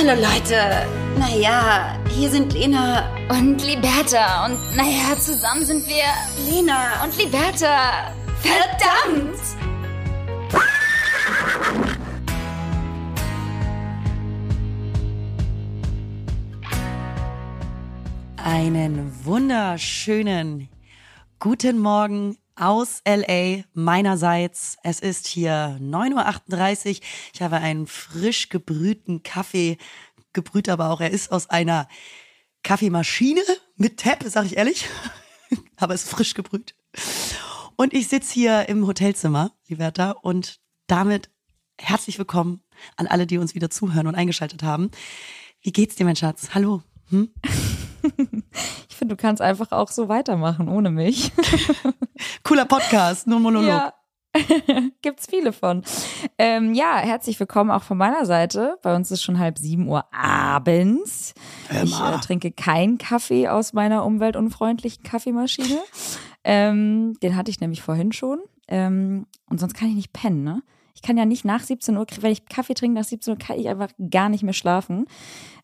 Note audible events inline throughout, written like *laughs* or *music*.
Hallo Leute. Naja, hier sind Lena. Und Liberta. Und naja, zusammen sind wir Lena. und Liberta. Verdammt! Einen wunderschönen guten Morgen aus LA meinerseits. Es ist hier 9.38 Uhr. Ich habe einen frisch gebrühten Kaffee gebrüht, aber auch er ist aus einer Kaffeemaschine mit Tab, sag ich ehrlich. *laughs* aber es ist frisch gebrüht. Und ich sitze hier im Hotelzimmer, Liberta, und damit herzlich willkommen an alle, die uns wieder zuhören und eingeschaltet haben. Wie geht's dir, mein Schatz? Hallo. Hm? *laughs* Ich finde, du kannst einfach auch so weitermachen ohne mich. *laughs* Cooler Podcast, nur Monolog. Ja. *laughs* Gibt's viele von. Ähm, ja, herzlich willkommen auch von meiner Seite. Bei uns ist schon halb sieben Uhr abends. Ich äh, trinke keinen Kaffee aus meiner umweltunfreundlichen Kaffeemaschine. Ähm, den hatte ich nämlich vorhin schon. Ähm, und sonst kann ich nicht pennen, ne? Ich kann ja nicht nach 17 Uhr, wenn ich Kaffee trinke nach 17 Uhr, kann ich einfach gar nicht mehr schlafen.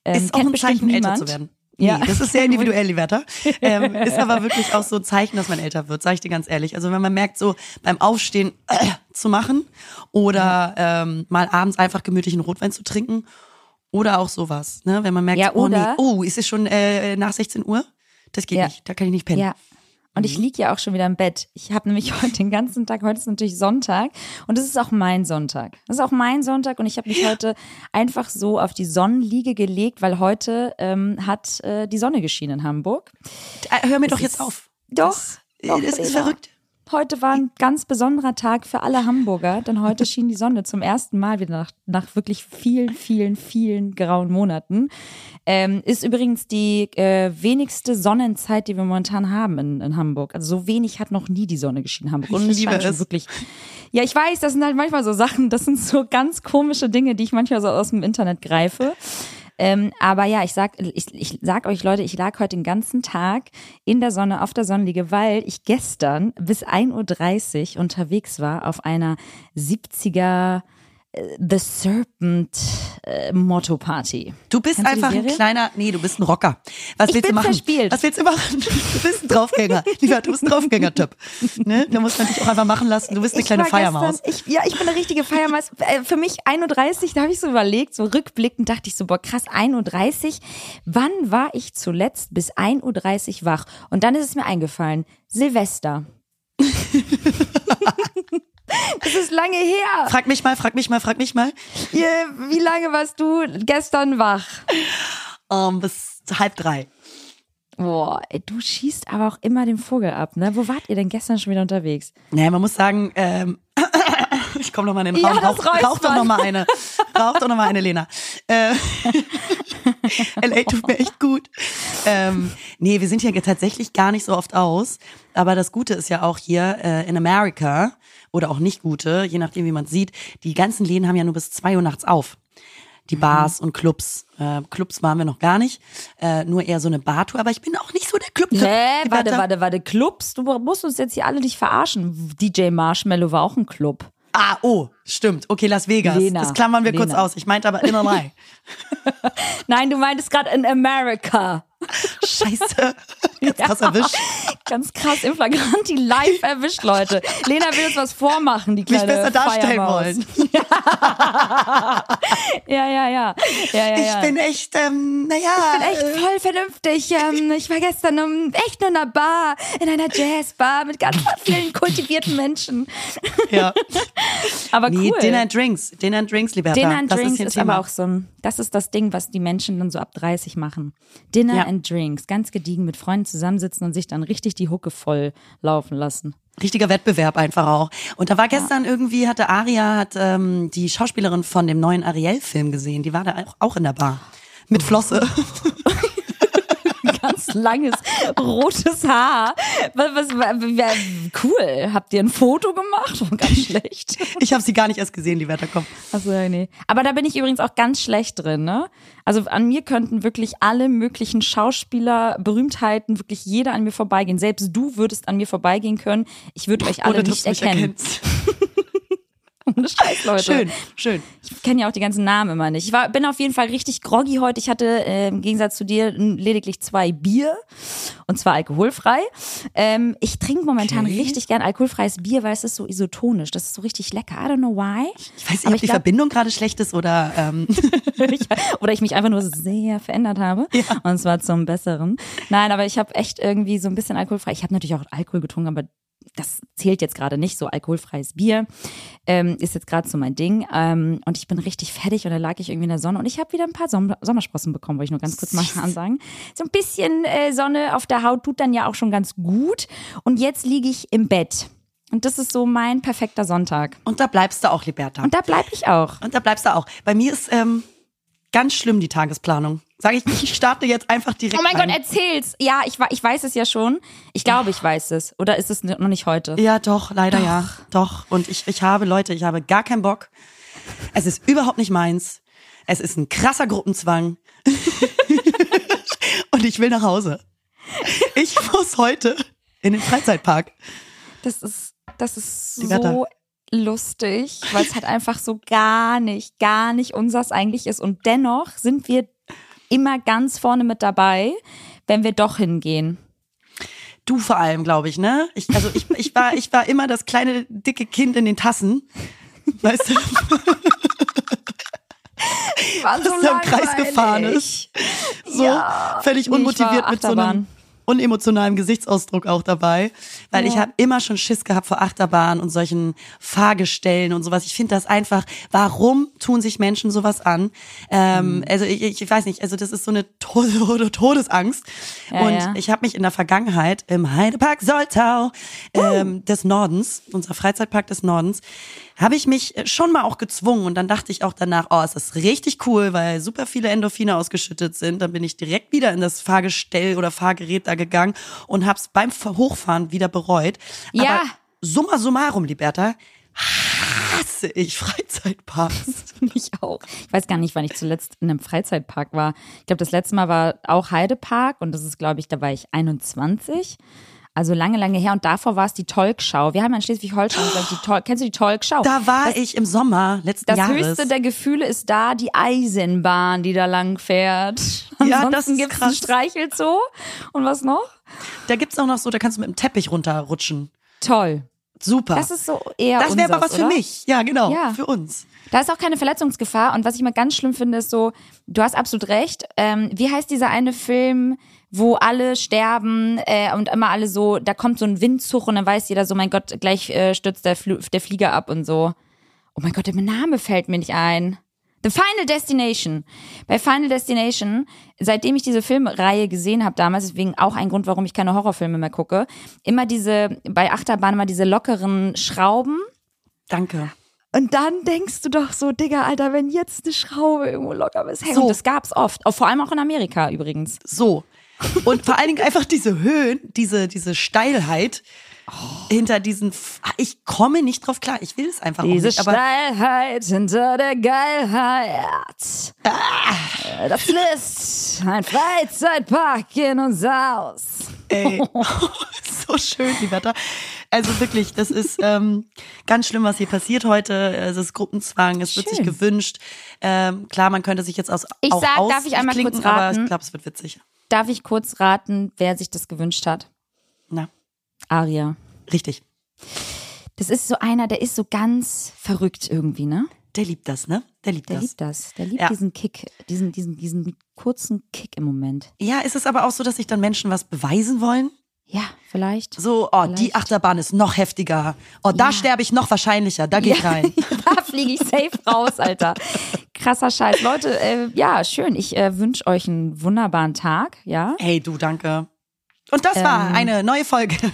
Ähm, Ist auch ein Zeichen, älter niemand. zu werden. Nee, Ja. das ist sehr individuell, Liberta. Ähm, ist aber wirklich auch so ein Zeichen, dass man älter wird, sage ich dir ganz ehrlich. Also wenn man merkt, so beim Aufstehen äh, zu machen oder ähm, mal abends einfach gemütlichen Rotwein zu trinken oder auch sowas. Ne? Wenn man merkt, Ja, oh nee, oh, ist es schon äh, nach 16 Uhr? Das geht Ja. nicht, da kann ich nicht pennen. Ja. Und Mhm. ich lieg ja auch schon wieder im Bett. Ich habe nämlich *laughs* heute den ganzen Tag, heute ist natürlich Sonntag und es ist auch mein Sonntag. Das ist auch mein Sonntag und ich habe mich heute einfach so auf die Sonnenliege gelegt, weil heute ähm, hat äh, die Sonne geschienen in Hamburg. Äh, Hör mir doch Es jetzt ist- auf. Doch, Das, doch, das ist verrückt. Heute war ein ganz besonderer Tag für alle Hamburger, denn heute *laughs* schien die Sonne zum ersten Mal wieder nach, nach wirklich vielen, vielen, vielen grauen Monaten. Ähm, ist übrigens die äh, wenigste Sonnenzeit, die wir momentan haben in, in Hamburg. Also so wenig hat noch nie die Sonne geschienen in Hamburg. Und Ich liebe es. wirklich. Ja, ich weiß, das sind halt manchmal so Sachen, das sind so ganz komische Dinge, die ich manchmal so aus dem Internet greife. Ähm, aber ja, ich sag, ich, ich sag euch Leute, ich lag heute den ganzen Tag in der Sonne, auf der Sonnenliege, weil ich gestern bis 1.30 Uhr unterwegs war auf einer 70er äh, The Serpent äh, Motto Party. Du bist Kennst du einfach ein Serie? kleiner, nee, du bist ein Rocker. Was Ich willst du machen? verspielt. Was willst du machen? Du bist ein Draufgänger. *laughs* Lieber, du bist ein Draufgänger-Typ. Ne? Da muss man dich auch einfach machen lassen. Du bist eine Ich kleine Feiermaus. Gestern, ich, ja, ich bin eine richtige Feiermaus. *laughs* Äh, Für mich 1.30 Uhr, da habe ich so überlegt, so rückblickend dachte ich so, boah krass, 1.30 Uhr. Wann war ich zuletzt bis 1.30 Uhr wach? Und dann ist es mir eingefallen, Silvester. *laughs* das ist lange her. Frag mich mal, frag mich mal, frag mich mal. Wie lange warst du gestern wach? Ähm, bis halb drei. Boah, du schießt aber auch immer den Vogel ab, ne? Wo wart ihr denn gestern schon wieder unterwegs? Naja, man muss sagen, ähm, *coughs* ich komme noch mal in den Ja, Raum. das Rauch, rauch doch Räuspern. noch mal eine. Rauch doch noch mal eine, Lena. Äh, *laughs* *laughs* LA tut mir echt gut. Ähm, nee, wir sind hier tatsächlich gar nicht so oft aus. Aber das Gute ist ja auch hier äh, in America oder auch nicht Gute, je nachdem wie man sieht, die ganzen Läden haben ja nur bis zwei Uhr nachts auf. Die Bars und Clubs. Äh, Clubs waren wir noch gar nicht. Äh, nur eher so eine Bartour. Aber ich bin auch nicht so der club Hä, warte, warte, warte, Clubs? Du musst uns jetzt hier alle nicht verarschen. DJ Marshmallow war auch ein Club. Ah, oh, stimmt. Okay, Las Vegas. Lena, das klammern wir kurz Lena. aus. Ich meinte aber in LA. *laughs* Nein, du meintest gerade in America. Scheiße. *laughs* Ganz krass erwischt. Ganz krass, im Flagranti live erwischt, Leute. Lena will uns was vormachen, die Mich kleine besser darstellen Feiermaus. wollen. *laughs* Ja, ja, ja. ja, ja, Ich ja. bin echt, ähm, naja. bin echt voll vernünftig. Ähm, ich war gestern um, echt nur in einer Bar, in einer Jazzbar mit ganz vielen kultivierten Menschen. Ja. *laughs* Aber Nee, cool. Dinner and Drinks. Dinner and Drinks, Liberta. Dinner and das Drinks ist, ist, aber auch so ein, das ist das Ding, was die Menschen dann so ab 30 machen. Dinner Ja. And Drinks, ganz gediegen mit Freunden zusammensitzen und sich dann richtig die Hucke voll laufen lassen. Richtiger Wettbewerb einfach auch. Und da war gestern irgendwie, hatte Aria, hat ähm, die Schauspielerin von dem neuen Ariel-Film gesehen. Die war da auch, auch in der Bar. Mit Flosse. *laughs* Ganz langes rotes Haar. Was, was, was, cool. Habt ihr ein Foto gemacht? Oh, ganz schlecht. *laughs* Ich habe sie gar nicht erst gesehen, die Wetter kommt. Achso, ja, nee. Aber da bin ich übrigens auch ganz schlecht drin, ne? Also an mir könnten wirklich alle möglichen Schauspieler, Berühmtheiten, wirklich jeder an mir vorbeigehen. Selbst du würdest an mir vorbeigehen können. Ich würde euch alle dass nicht erkennen. erkennst. *laughs* Ohne Scheiß, Leute. Schön, schön. Ich kenne ja auch die ganzen Namen immer nicht. Ich war, bin auf jeden Fall richtig groggy heute. Ich hatte äh, im Gegensatz zu dir lediglich zwei Bier und zwar alkoholfrei. Ähm, ich trinke momentan Okay. richtig gern alkoholfreies Bier, weil es ist so isotonisch. Das ist so richtig lecker. I don't know why. Ich weiß nicht, ob die glaub- Verbindung gerade schlecht ist oder ähm, *laughs* oder ich mich einfach nur sehr verändert habe. Und zwar zum Besseren. Nein, aber ich habe echt irgendwie so ein bisschen alkoholfrei. Ich habe natürlich auch Alkohol getrunken, aber das zählt jetzt gerade nicht. So alkoholfreies Bier ähm, ist jetzt gerade so mein Ding. Ähm, und ich bin richtig fertig und da lag ich irgendwie in der Sonne und ich habe wieder ein paar Som Sommersprossen bekommen, wollte ich nur ganz kurz mal *laughs* ansagen. So ein bisschen äh, Sonne auf der Haut tut dann ja auch schon ganz gut. Und jetzt liege ich im Bett. Und das ist so mein perfekter Sonntag. und da bleibst du auch, Liberta. Und da bleibe ich auch. Und da bleibst du auch. Bei mir ist ähm, ganz schlimm die Tagesplanung. Sage ich, ich starte jetzt einfach direkt Oh mein rein. Gott, erzähl's. Ja, ich, ich weiß es ja schon. Ich glaube, ich weiß es. Oder ist es noch nicht heute? Ja, doch, leider ja. Doch. Und ich, ich habe, Leute, ich habe gar keinen Bock. Es ist überhaupt nicht meins. Es ist ein krasser Gruppenzwang. *laughs* Und ich will nach Hause. Ich muss heute in den Freizeitpark. Das ist, das ist so lustig, weil es halt einfach so gar nicht, gar nicht unsers eigentlich ist. Und dennoch sind wir immer ganz vorne mit dabei, wenn wir doch hingehen. Du vor allem, glaube ich, ne? Ich, also ich, ich, war, ich war immer das kleine, dicke Kind in den Tassen. Weißt du? War so da im Kreis gefahren ist. So Ja. völlig Nee, unmotiviert war mit so einem Achterbahn. unemotionalen Gesichtsausdruck auch dabei. Weil ich habe immer schon Schiss gehabt vor Achterbahnen und solchen Fahrgestellen und sowas. Ich finde das einfach, warum tun sich Menschen sowas an? Ähm, Mhm. Also ich, ich weiß nicht, also das ist so eine Tod *laughs* Todesangst. Ja, und ja. ich habe mich in der Vergangenheit im Heidepark Soltau ähm, des Nordens, unser Freizeitpark des Nordens, habe ich mich schon mal auch gezwungen und dann dachte ich auch danach, oh, es ist richtig cool, weil super viele Endorphine ausgeschüttet sind. Dann bin ich direkt wieder in das Fahrgestell oder Fahrgerät da gegangen und hab's beim Hochfahren wieder bereut. Ja. Aber summa summarum, Liberta, hasse ich Freizeitparks. *laughs* Ich auch. Ich weiß gar nicht, wann ich zuletzt in einem Freizeitpark war. Ich glaube, das letzte Mal war auch Heidepark und das ist, glaube ich, da war ich 21. Also lange, lange her. Und davor war es die Tolkschau. Wir haben ja in Schleswig-Holstein, ich, die Tol Kennst du die Tolkschau? Da war ich im Sommer letzten Das Jahres. höchste der Gefühle ist da die Eisenbahn, die da lang fährt. Ja, Ansonsten das ist gibt's krass. Streichelzoo. Und was noch? da gibt's auch noch so, da kannst du mit dem Teppich runterrutschen. Toll. Super. Das ist so eher das wäre aber was für oder? mich. Ja, genau. Ja. Für uns. Da ist auch keine Verletzungsgefahr. Und was ich mal ganz schlimm finde, ist so, du hast absolut recht. Ähm, wie heißt dieser eine Film, wo alle sterben äh, und immer alle so, da kommt so ein Windzug und dann weiß jeder so, mein Gott, gleich äh, stürzt der, Fl der Flieger ab und so. Oh mein Gott, der Name fällt mir nicht ein. The Final Destination. Bei Final Destination, seitdem ich diese Filmreihe gesehen habe damals, deswegen auch ein Grund, warum ich keine Horrorfilme mehr gucke, immer diese, bei Achterbahn immer diese lockeren Schrauben. Danke. Und dann denkst du doch so, Digga, Alter, wenn jetzt eine Schraube irgendwo locker ist. Hey, So. und das gab's oft. Vor allem auch in Amerika übrigens. So. Und vor allen Dingen einfach diese Höhen, diese, diese Steilheit hinter diesen, F ich komme nicht drauf klar. Ich will es einfach auch Diese nicht. Aber Steilheit hinter der Geilheit. Ah. Das ist ein Freizeitpark in uns aus. ey, *laughs* *laughs* so schön, die Wetter. Also wirklich, das ist ähm, ganz schlimm, was hier passiert heute. Es ist Gruppenzwang, es wird sich Schön. gewünscht. Ähm, klar, man könnte sich jetzt aus Ich auch sag, darf ich einmal kurz aber raten? ich glaube, es wird witzig. Darf ich kurz raten, wer sich das gewünscht hat? Na, Aria. richtig. Das ist so einer, der ist so ganz verrückt irgendwie, ne? Der liebt das, ne? Der liebt Der das. liebt das. Der liebt Ja. diesen Kick, diesen, diesen, diesen kurzen Kick im Moment. Ja, ist es aber auch so, dass sich dann Menschen was beweisen wollen? Ja, vielleicht. So, oh, die Vielleicht. Achterbahn ist noch heftiger. Oh, da Ja. sterbe ich noch wahrscheinlicher. Da gehe ich rein. *laughs* da fliege ich safe raus, Alter. Krasser Scheiß. Leute, äh, ja, schön. Ich äh, wünsche euch einen wunderbaren Tag, ja. Hey, du, danke. Und das war Ähm. eine neue Folge. *laughs*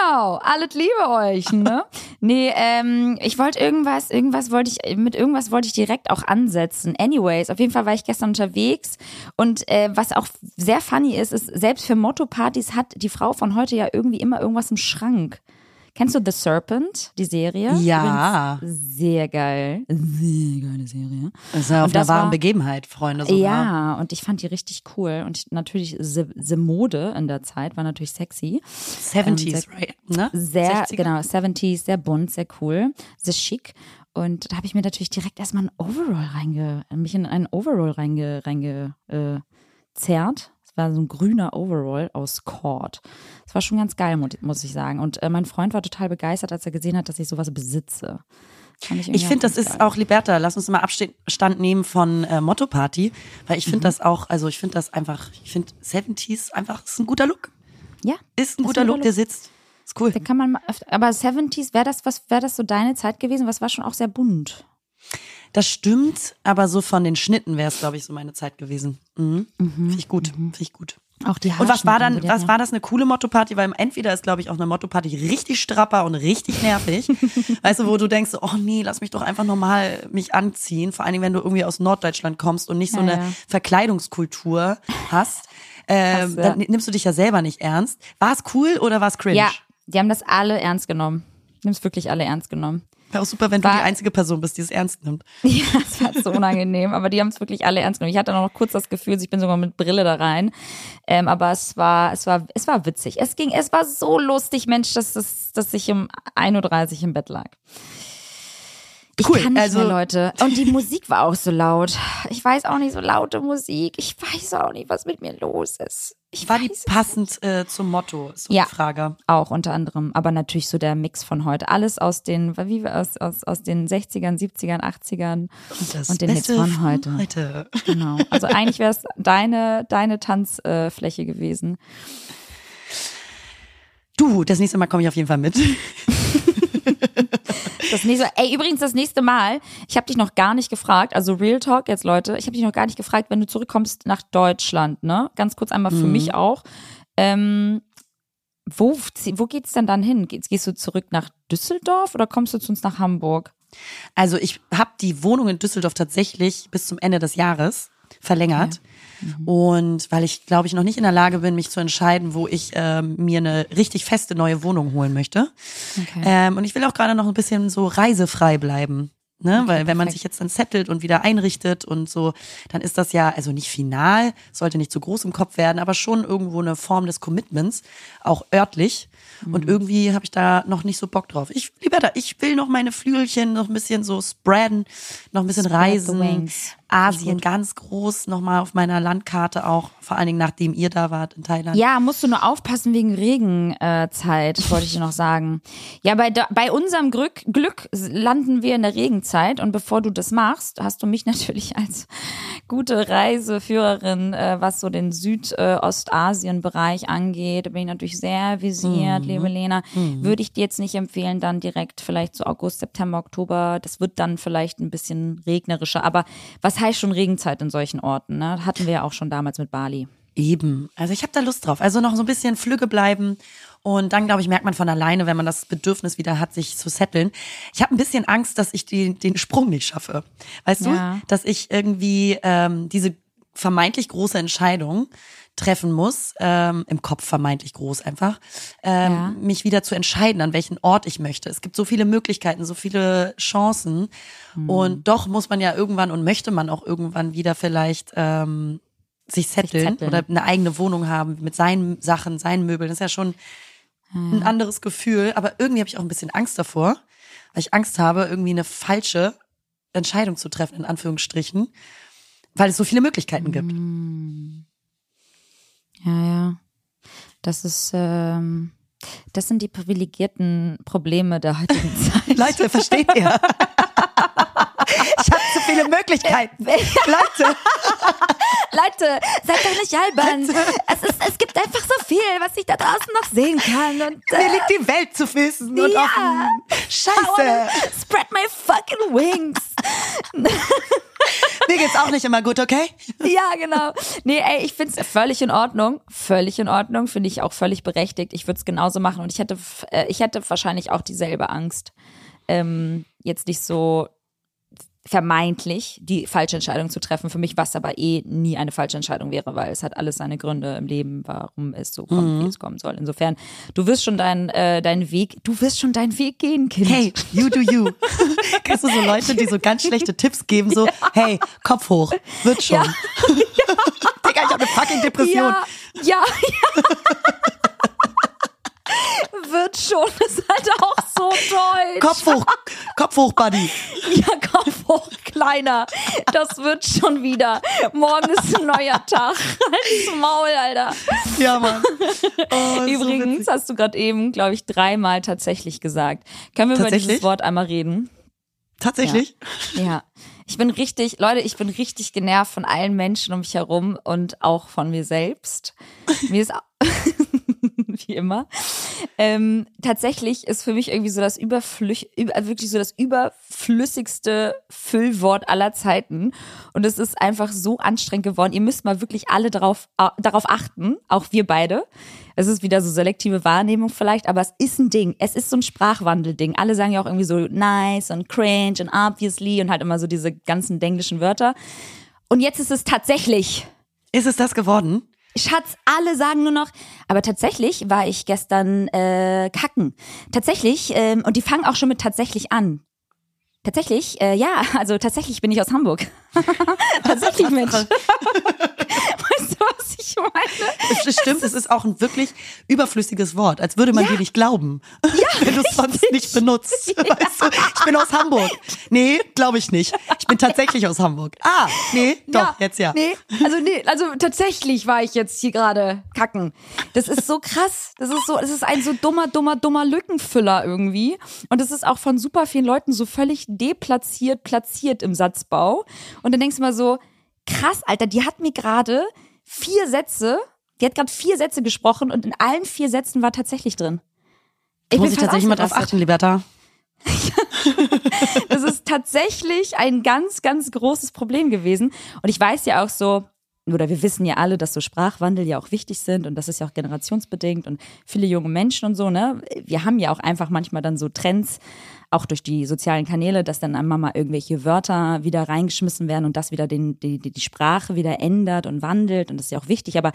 Genau, alles Liebe euch, ne? nee, ähm, ich wollte irgendwas, irgendwas wollte ich, mit irgendwas wollte ich direkt auch ansetzen. Anyways, auf jeden Fall war ich gestern unterwegs und äh, was auch sehr funny ist, ist, selbst für Motto-Partys hat die Frau von heute ja irgendwie immer irgendwas im Schrank. Kennst du The Serpent, die Serie? Ja. Übrigens Sehr geil. Sehr geile Serie. Das ja auf Und einer das wahren war- Begebenheit, Freunde. Sogar. Ja, und ich fand die richtig cool. Und natürlich, the, Mode in der Zeit war natürlich sexy. 70s, Ähm, right? Ne? Sehr, 60er? genau, 70s, sehr bunt, sehr cool, sehr schick. und da habe ich mir natürlich direkt erstmal ein Overall reinge, mich in einen Overall reinge, reinge äh, zerrt. War so ein grüner Overall aus Cord. Das war schon ganz geil, muss ich sagen. Und äh, mein Freund war total begeistert, als er gesehen hat, dass ich sowas besitze. Ich, ich finde, das geil. ist auch, Liberta, lass uns mal Abstand nehmen von äh, Motto Party, weil ich finde mhm. das auch, also ich finde das einfach, ich finde 70s einfach, ist ein guter Look. Ja. Ist ein guter Look, Look, der sitzt. Ist cool. Da kann man, aber 70s, wäre das, was, wäre das so deine Zeit gewesen? Was war schon auch sehr bunt? Das stimmt, aber so von den Schnitten wäre es, glaube ich, so meine Zeit gewesen. Mhm. Mhm. Finde ich gut, mhm. finde ich gut. Auch die Und was war dann, was war das eine coole Motto-Party? Weil entweder ist, glaube ich, auch eine Motto-Party richtig strapper und richtig nervig. *laughs* weißt du, wo du denkst, oh nee, lass mich doch einfach normal mich anziehen. Vor allen Dingen, wenn du irgendwie aus Norddeutschland kommst und nicht so ja, eine ja. Verkleidungskultur hast. *laughs* Ähm, ja. Dann nimmst du dich ja selber nicht ernst. War es cool oder war es cringe? Ja, die haben das alle ernst genommen. Es wirklich alle ernst genommen. Wäre auch super, wenn war, du die einzige Person bist, die es ernst nimmt. *laughs* Ja, das war so unangenehm, aber die haben es wirklich alle ernst genommen. Ich hatte noch kurz das Gefühl, ich bin sogar mit Brille da rein. Ähm, aber es war, es war, es war witzig. Es ging, es war so lustig, Mensch, dass, dass, dass ich um 1.30 Uhr im Bett lag. Ich cool, kann nicht also, mehr, Leute. Und die Musik war auch so laut. Ich weiß auch nicht, so laute Musik. Ich weiß auch nicht, was mit mir los ist. Ich war die passend äh, zum Motto, ist so ja, die Frage. Auch unter anderem. Aber natürlich so der Mix von heute. Alles aus den, wie aus, aus, aus den 60ern, 70ern, 80ern und, und den Hits von heute. heute. Genau. Also eigentlich wäre es deine, deine Tanzfläche äh, gewesen. Du, das nächste Mal komme ich auf jeden Fall mit. *laughs* Das nächste, ey, übrigens das nächste Mal, ich habe dich noch gar nicht gefragt, also Real Talk jetzt Leute, ich habe dich noch gar nicht gefragt, wenn du zurückkommst nach Deutschland, ne? Ganz kurz einmal für mhm. mich auch. Ähm, wo, wo geht's denn dann hin? Gehst, gehst du zurück nach Düsseldorf oder kommst du zu uns nach Hamburg? Also ich habe die Wohnung in Düsseldorf tatsächlich bis zum Ende des Jahres verlängert. Okay. Mhm. Und weil ich, glaube ich, noch nicht in der Lage bin, mich zu entscheiden, wo ich ähm, mir eine richtig feste neue Wohnung holen möchte. Okay. Ähm, und ich will auch gerade noch ein bisschen so reisefrei bleiben. Ne? Okay, Weil wenn man sich jetzt dann settelt und wieder einrichtet und so, dann ist das ja, also nicht final, sollte nicht zu groß im Kopf werden, aber schon irgendwo eine Form des Commitments, auch örtlich. Mhm. Und irgendwie habe ich da noch nicht so Bock drauf. Ich, lieber da, ich will noch meine Flügelchen noch ein bisschen so spreaden, noch ein bisschen Spread reisen. Asien ganz groß nochmal auf meiner Landkarte auch, vor allen Dingen nachdem ihr da wart in Thailand. Ja, musst du nur aufpassen wegen Regenzeit, äh, wollte ich dir noch sagen. Ja, bei, bei unserem Glück, Glück landen wir in der Regenzeit und bevor du das machst, hast du mich *laughs* natürlich als gute Reiseführerin, äh, was so den Südostasien-Bereich angeht, bin ich natürlich sehr visiert, mhm. liebe Lena. Mhm. Würde ich dir jetzt nicht empfehlen, dann direkt vielleicht so August, September, Oktober. Das wird dann vielleicht ein bisschen regnerischer. Aber was heißt schon Regenzeit in solchen Orten? Ne? Hatten wir ja auch schon damals mit Bali. Eben. Also ich habe da Lust drauf. Also noch so ein bisschen flügge bleiben. Und dann, glaube ich, merkt man von alleine, wenn man das Bedürfnis wieder hat, sich zu setteln. Ich habe ein bisschen Angst, dass ich die, den Sprung nicht schaffe. Weißt ja. du? Dass ich irgendwie ähm, diese vermeintlich große Entscheidung treffen muss, ähm, im Kopf vermeintlich groß einfach, ähm, ja. mich wieder zu entscheiden, an welchen Ort ich möchte. Es gibt so viele Möglichkeiten, so viele Chancen. Mhm. Und doch muss man ja irgendwann und möchte man auch irgendwann wieder vielleicht ähm, sich setteln, sich oder eine eigene Wohnung haben mit seinen Sachen, seinen Möbeln. Das ist ja schon ein anderes Gefühl. Aber irgendwie habe ich auch ein bisschen Angst davor, weil ich Angst habe, irgendwie eine falsche Entscheidung zu treffen, in Anführungsstrichen, weil es so viele Möglichkeiten gibt. Mhm. Ja, ja. Das ist, ähm, das sind die privilegierten Probleme der heutigen *laughs* Zeit. Leute, versteht ihr? *laughs* Ich viele Möglichkeiten. *laughs* Leute. Leute, seid doch nicht albern. Es, ist, es gibt einfach so viel, was ich da draußen noch sehen kann. Und, äh, Mir liegt die Welt zu Füßen. Ja. Und offen. Scheiße. Spread my fucking wings. Mir geht's auch nicht immer gut, okay? Ja, genau. Nee, ey, ich find's völlig in Ordnung. Völlig in Ordnung. Finde ich auch völlig berechtigt. Ich würde es genauso machen. Und ich hätte, äh, ich hätte wahrscheinlich auch dieselbe Angst. Ähm, jetzt nicht so vermeintlich die falsche Entscheidung zu treffen. Für mich, was aber eh nie eine falsche Entscheidung wäre, weil es hat alles seine Gründe im Leben, warum es so kommt, mhm. wie es kommen soll. Insofern, du wirst schon deinen äh, deinen Weg, du wirst schon deinen Weg gehen, Kind. Hey, you do you. *laughs* Kennst du so Leute, die so ganz schlechte Tipps geben, so, ja. hey, Kopf hoch, wird schon. Ja. *laughs* ja. Digga, ich habe eine fucking Depression. Ja, ja. ja. *laughs* wird schon. Das ist halt auch so deutsch. Kopf hoch, Kopf hoch, Buddy. Ja, Kopf hoch, kleiner. Das wird schon wieder. Morgen ist ein neuer Tag. *laughs* Halt's Maul, Alter. Ja, Mann. Oh, so Übrigens witzig. hast du gerade eben, glaube ich, dreimal tatsächlich gesagt. Können wir über dieses Wort einmal reden? Tatsächlich? Ja. Ich bin richtig, Leute, ich bin richtig genervt von allen Menschen um mich herum und auch von mir selbst. Mir ist *laughs* wie immer. Ähm, tatsächlich ist für mich irgendwie so das überflüch, über, also wirklich so das überflüssigste Füllwort aller Zeiten. Und es ist einfach so anstrengend geworden. Ihr müsst mal wirklich alle darauf, darauf achten, auch wir beide. Es ist wieder so selektive Wahrnehmung vielleicht, aber es ist ein Ding. Es ist so ein Sprachwandelding. Alle sagen ja auch irgendwie so nice und cringe und obviously und halt immer so diese ganzen englischen Wörter. Und jetzt ist es tatsächlich. Ist es das geworden? Schatz, alle sagen nur noch, aber tatsächlich war ich gestern äh, kacken. Tatsächlich, ähm, und die fangen auch schon mit tatsächlich an. Tatsächlich, äh, ja, *laughs* also tatsächlich bin ich aus Hamburg. *laughs* tatsächlich, Mensch. *laughs* ich meine? Es, stimmt, es ist auch ein wirklich überflüssiges Wort, als würde man dir nicht glauben, *laughs* wenn du es sonst nicht benutzt. Weißt du, ich bin aus Hamburg. Nee, glaube ich nicht. Ich bin tatsächlich aus Hamburg. Ah, nee, doch, jetzt ja. Nee, also nee, also tatsächlich war ich jetzt hier gerade kacken. Das ist so krass. Das ist so, es ist ein so dummer, dummer, dummer Lückenfüller irgendwie. Und es ist auch von super vielen Leuten so völlig deplatziert, platziert im Satzbau. Und dann denkst du mal so, krass, Alter, die hat mir gerade vier Sätze, die hat gerade vier Sätze gesprochen und in allen vier Sätzen war tatsächlich drin. Ich Muss ich tatsächlich mal drauf achten, Liberta. *laughs* Das ist tatsächlich ein ganz, ganz großes Problem gewesen. Und ich weiß ja auch so, oder wir wissen ja alle, dass so Sprachwandel ja auch wichtig sind und das ist ja auch generationsbedingt und viele junge Menschen und so, ne? Wir haben ja auch einfach manchmal dann so Trends, auch durch die sozialen Kanäle, dass dann einmal mal irgendwelche Wörter wieder reingeschmissen werden und das wieder den, die, die, die Sprache wieder ändert und wandelt und das ist ja auch wichtig. Aber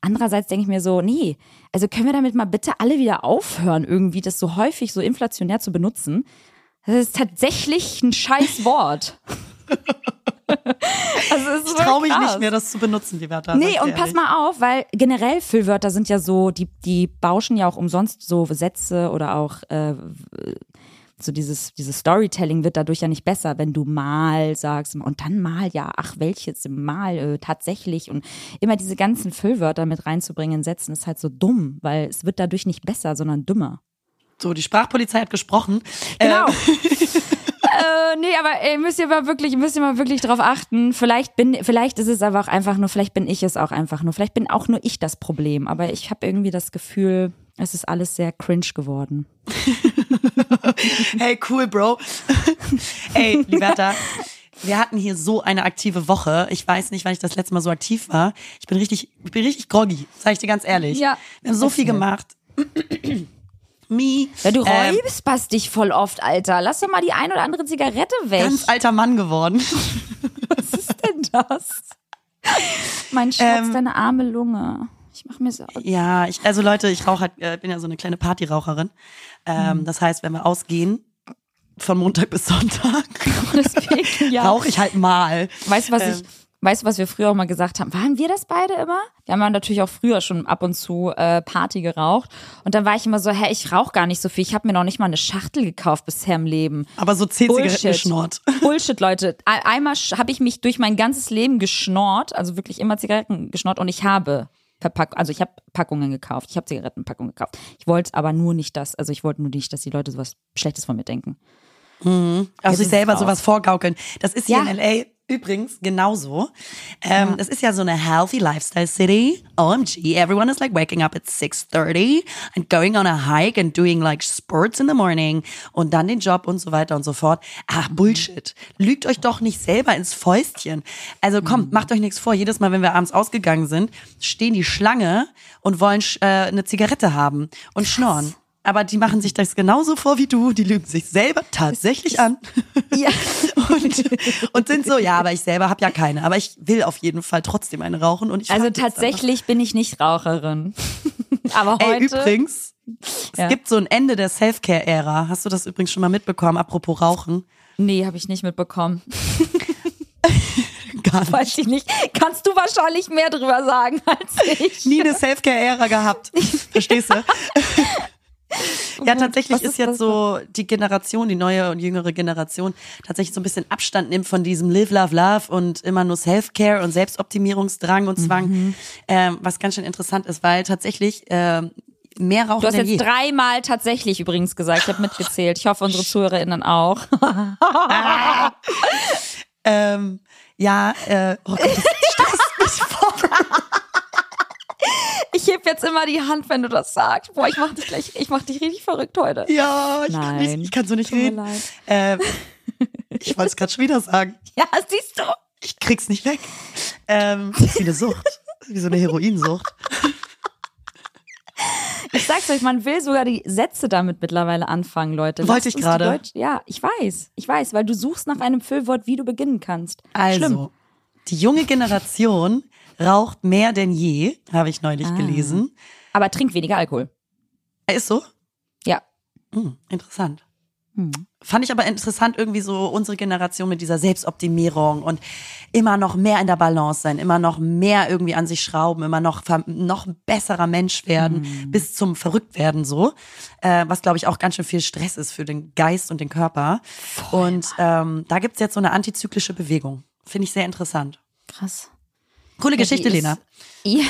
andererseits denke ich mir so, nee, also können wir damit mal bitte alle wieder aufhören, irgendwie das so häufig so inflationär zu benutzen? Das ist tatsächlich ein scheiß Wort. *laughs* also ist Ich traue mich nicht mehr, das zu benutzen, Liberta. sag Nee, und pass mal auf, weil generell Füllwörter sind ja so, die, die bauschen ja auch umsonst so Sätze oder auch äh, so dieses, dieses Storytelling wird dadurch ja nicht besser, wenn du mal sagst und dann mal, ja, ach, welches mal, äh, tatsächlich und immer diese ganzen Füllwörter mit reinzubringen in Sätzen ist halt so dumm, weil es wird dadurch nicht besser, sondern dümmer. So, die Sprachpolizei hat gesprochen. Genau. Äh, *laughs* äh, nee, aber ey, müsst ihr mal wirklich, müsst ihr mal wirklich drauf achten. Vielleicht bin, vielleicht ist es aber auch einfach nur, vielleicht bin ich es auch einfach nur, vielleicht bin auch nur ich das Problem. Aber ich habe irgendwie das Gefühl, es ist alles sehr cringe geworden. *laughs* hey, cool, Bro. *laughs* Ey, Liberta. Wir hatten hier so eine aktive Woche. Ich weiß nicht, wann ich das letzte Mal so aktiv war. Ich bin richtig, ich bin richtig groggy, sag ich dir ganz ehrlich. Ja. Wir haben so viel gemacht. Me. Ja, du ähm, dich voll oft, Alter. Lass doch mal die ein oder andere Zigarette weg. ganz alter Mann geworden. *laughs* Was ist denn das? Mein Schatz, Ähm, deine arme Lunge. Ich mach mir Sorgen. Ja, ich, also Leute, ich rauche halt, äh, bin ja so eine kleine Partyraucherin. Ähm, Das heißt, wenn wir ausgehen, von Montag bis Sonntag, *laughs* Deswegen, ja. *laughs* rauche ich halt mal. Weißt du, was Ähm. ich, weißt du, was wir früher auch mal gesagt haben? Waren wir das beide immer? Wir haben ja natürlich auch früher schon ab und zu äh, Party geraucht. Und dann war ich immer so, hä, ich rauche gar nicht so viel. Ich habe mir noch nicht mal eine Schachtel gekauft bisher im Leben. Aber so zehn Zigaretten geschnort. *laughs* Bullshit, Leute. Ein- Einmal habe ich mich durch mein ganzes Leben geschnort, also wirklich immer Zigaretten geschnort und ich habe Verpack also ich habe Packungen gekauft, ich habe Zigarettenpackungen gekauft. Ich wollte aber nur nicht das, also ich wollte nur nicht, dass die Leute sowas Schlechtes von mir denken. Also ist sich selber es sowas vorgaukeln. Das ist hier Ja. in LA übrigens genauso. Ähm, Das ist ja so eine healthy lifestyle city. OMG, everyone is like waking up at 6.30 and going on a hike and doing like sports in the morning und dann den Job und so weiter und so fort. Ach, Bullshit. Lügt euch doch nicht selber ins Fäustchen. Also kommt, macht euch nichts vor. Jedes Mal, wenn wir abends ausgegangen sind, stehen die Schlange und wollen äh, eine Zigarette haben und schnorren. Aber die machen sich das genauso vor wie du. Die lügen sich selber tatsächlich an. *laughs* Ja. und, und sind so, ja, aber ich selber habe ja keine. Aber ich will auf jeden Fall trotzdem eine rauchen. Und ich Also tatsächlich bin ich nicht Raucherin. *laughs* aber einfach- Ey, heute übrigens, Ja. es gibt so ein Ende der Self-Care-Ära. Hast du das übrigens schon mal mitbekommen, apropos Rauchen? Nee, habe ich nicht mitbekommen. *laughs* Gar nicht. Weiß ich nicht. Kannst du wahrscheinlich mehr drüber sagen als ich. Nie eine Self-Care-Ära gehabt. Verstehst du? *laughs* Ja, tatsächlich Was ist, ist jetzt das so die Generation, die neue und jüngere Generation, tatsächlich so ein bisschen Abstand nimmt von diesem Live, Love, Love und immer nur Self-Care und Selbstoptimierungsdrang und Zwang, Mhm. ähm, was ganz schön interessant ist, weil tatsächlich ähm, mehr rauchen Du hast jetzt je. dreimal tatsächlich übrigens gesagt. Ich habe mitgezählt. Ich hoffe, unsere ZuhörerInnen auch. *laughs* *laughs* Ähm, ja, äh, oh Gott, das stresst mich voll. Ich heb jetzt immer die Hand, wenn du das sagst. Boah, ich mach dich gleich, ich mach dich richtig verrückt heute. Ja, ich kann, nicht, Nein. ich kann so nicht Tut reden. Ähm, ich wollte es gerade schon wieder sagen. *laughs* Ja, siehst du. Ich krieg's nicht weg. Ähm, das ist wie eine Sucht. Wie so eine Heroinsucht. Ich sag's euch, man will sogar die Sätze damit mittlerweile anfangen, Leute. Wollte ich gerade. Ja, ich weiß. Ich weiß, weil du suchst nach einem Füllwort, wie du beginnen kannst. Also, Schlimm. die junge Generation raucht mehr denn je, habe ich neulich Ah. gelesen. Aber trink weniger Alkohol. Ist so? Ja. Hm, interessant. Hm. Fand ich aber interessant, irgendwie so unsere Generation mit dieser Selbstoptimierung und immer noch mehr in der Balance sein, immer noch mehr irgendwie an sich schrauben, immer noch noch besserer Mensch werden, Hm. bis zum Verrücktwerden so, äh, was glaube ich auch ganz schön viel Stress ist für den Geist und den Körper. und ähm, da gibt's jetzt so eine antizyklische Bewegung. Finde ich sehr interessant. Krass. Coole Geschichte, Lena. *laughs* Ja.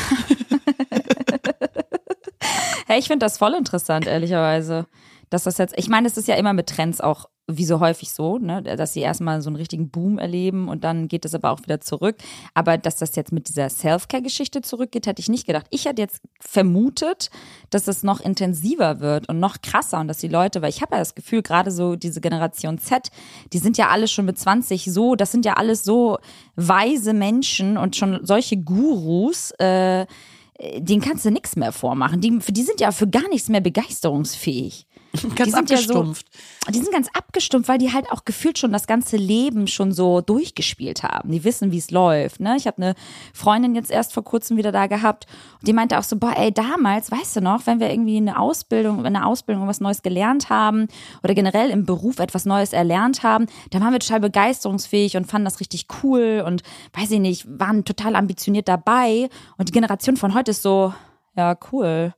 hey, ich finde das voll interessant, ehrlicherweise. Dass das jetzt, ich meine, es ist ja immer mit Trends auch wie so häufig so, ne, dass sie erstmal so einen richtigen Boom erleben und dann geht es aber auch wieder zurück. Aber dass das jetzt mit dieser Self-Care-Geschichte zurückgeht, hätte ich nicht gedacht. Ich hätte jetzt vermutet, dass es noch intensiver wird und noch krasser und dass die Leute, weil ich habe ja das Gefühl, gerade so diese Generation Z, die sind ja alle schon mit 20 so, das sind ja alles so weise Menschen und schon solche Gurus, äh, denen kannst du nichts mehr vormachen. Die, die sind ja für gar nichts mehr begeisterungsfähig. Ganz sind ja so- abgestumpft. Die sind ganz abgestumpft, weil die halt auch gefühlt schon das ganze Leben schon so durchgespielt haben. Die wissen, wie es läuft. Ne? Ich habe eine Freundin jetzt erst vor kurzem wieder da gehabt und die meinte auch so, boah, ey, damals, weißt du noch, wenn wir irgendwie eine Ausbildung, in einer Ausbildung was Neues gelernt haben oder generell im Beruf etwas Neues erlernt haben, dann waren wir total begeisterungsfähig und fanden das richtig cool und weiß ich nicht, waren total ambitioniert dabei. Und die Generation von heute ist so, ja, cool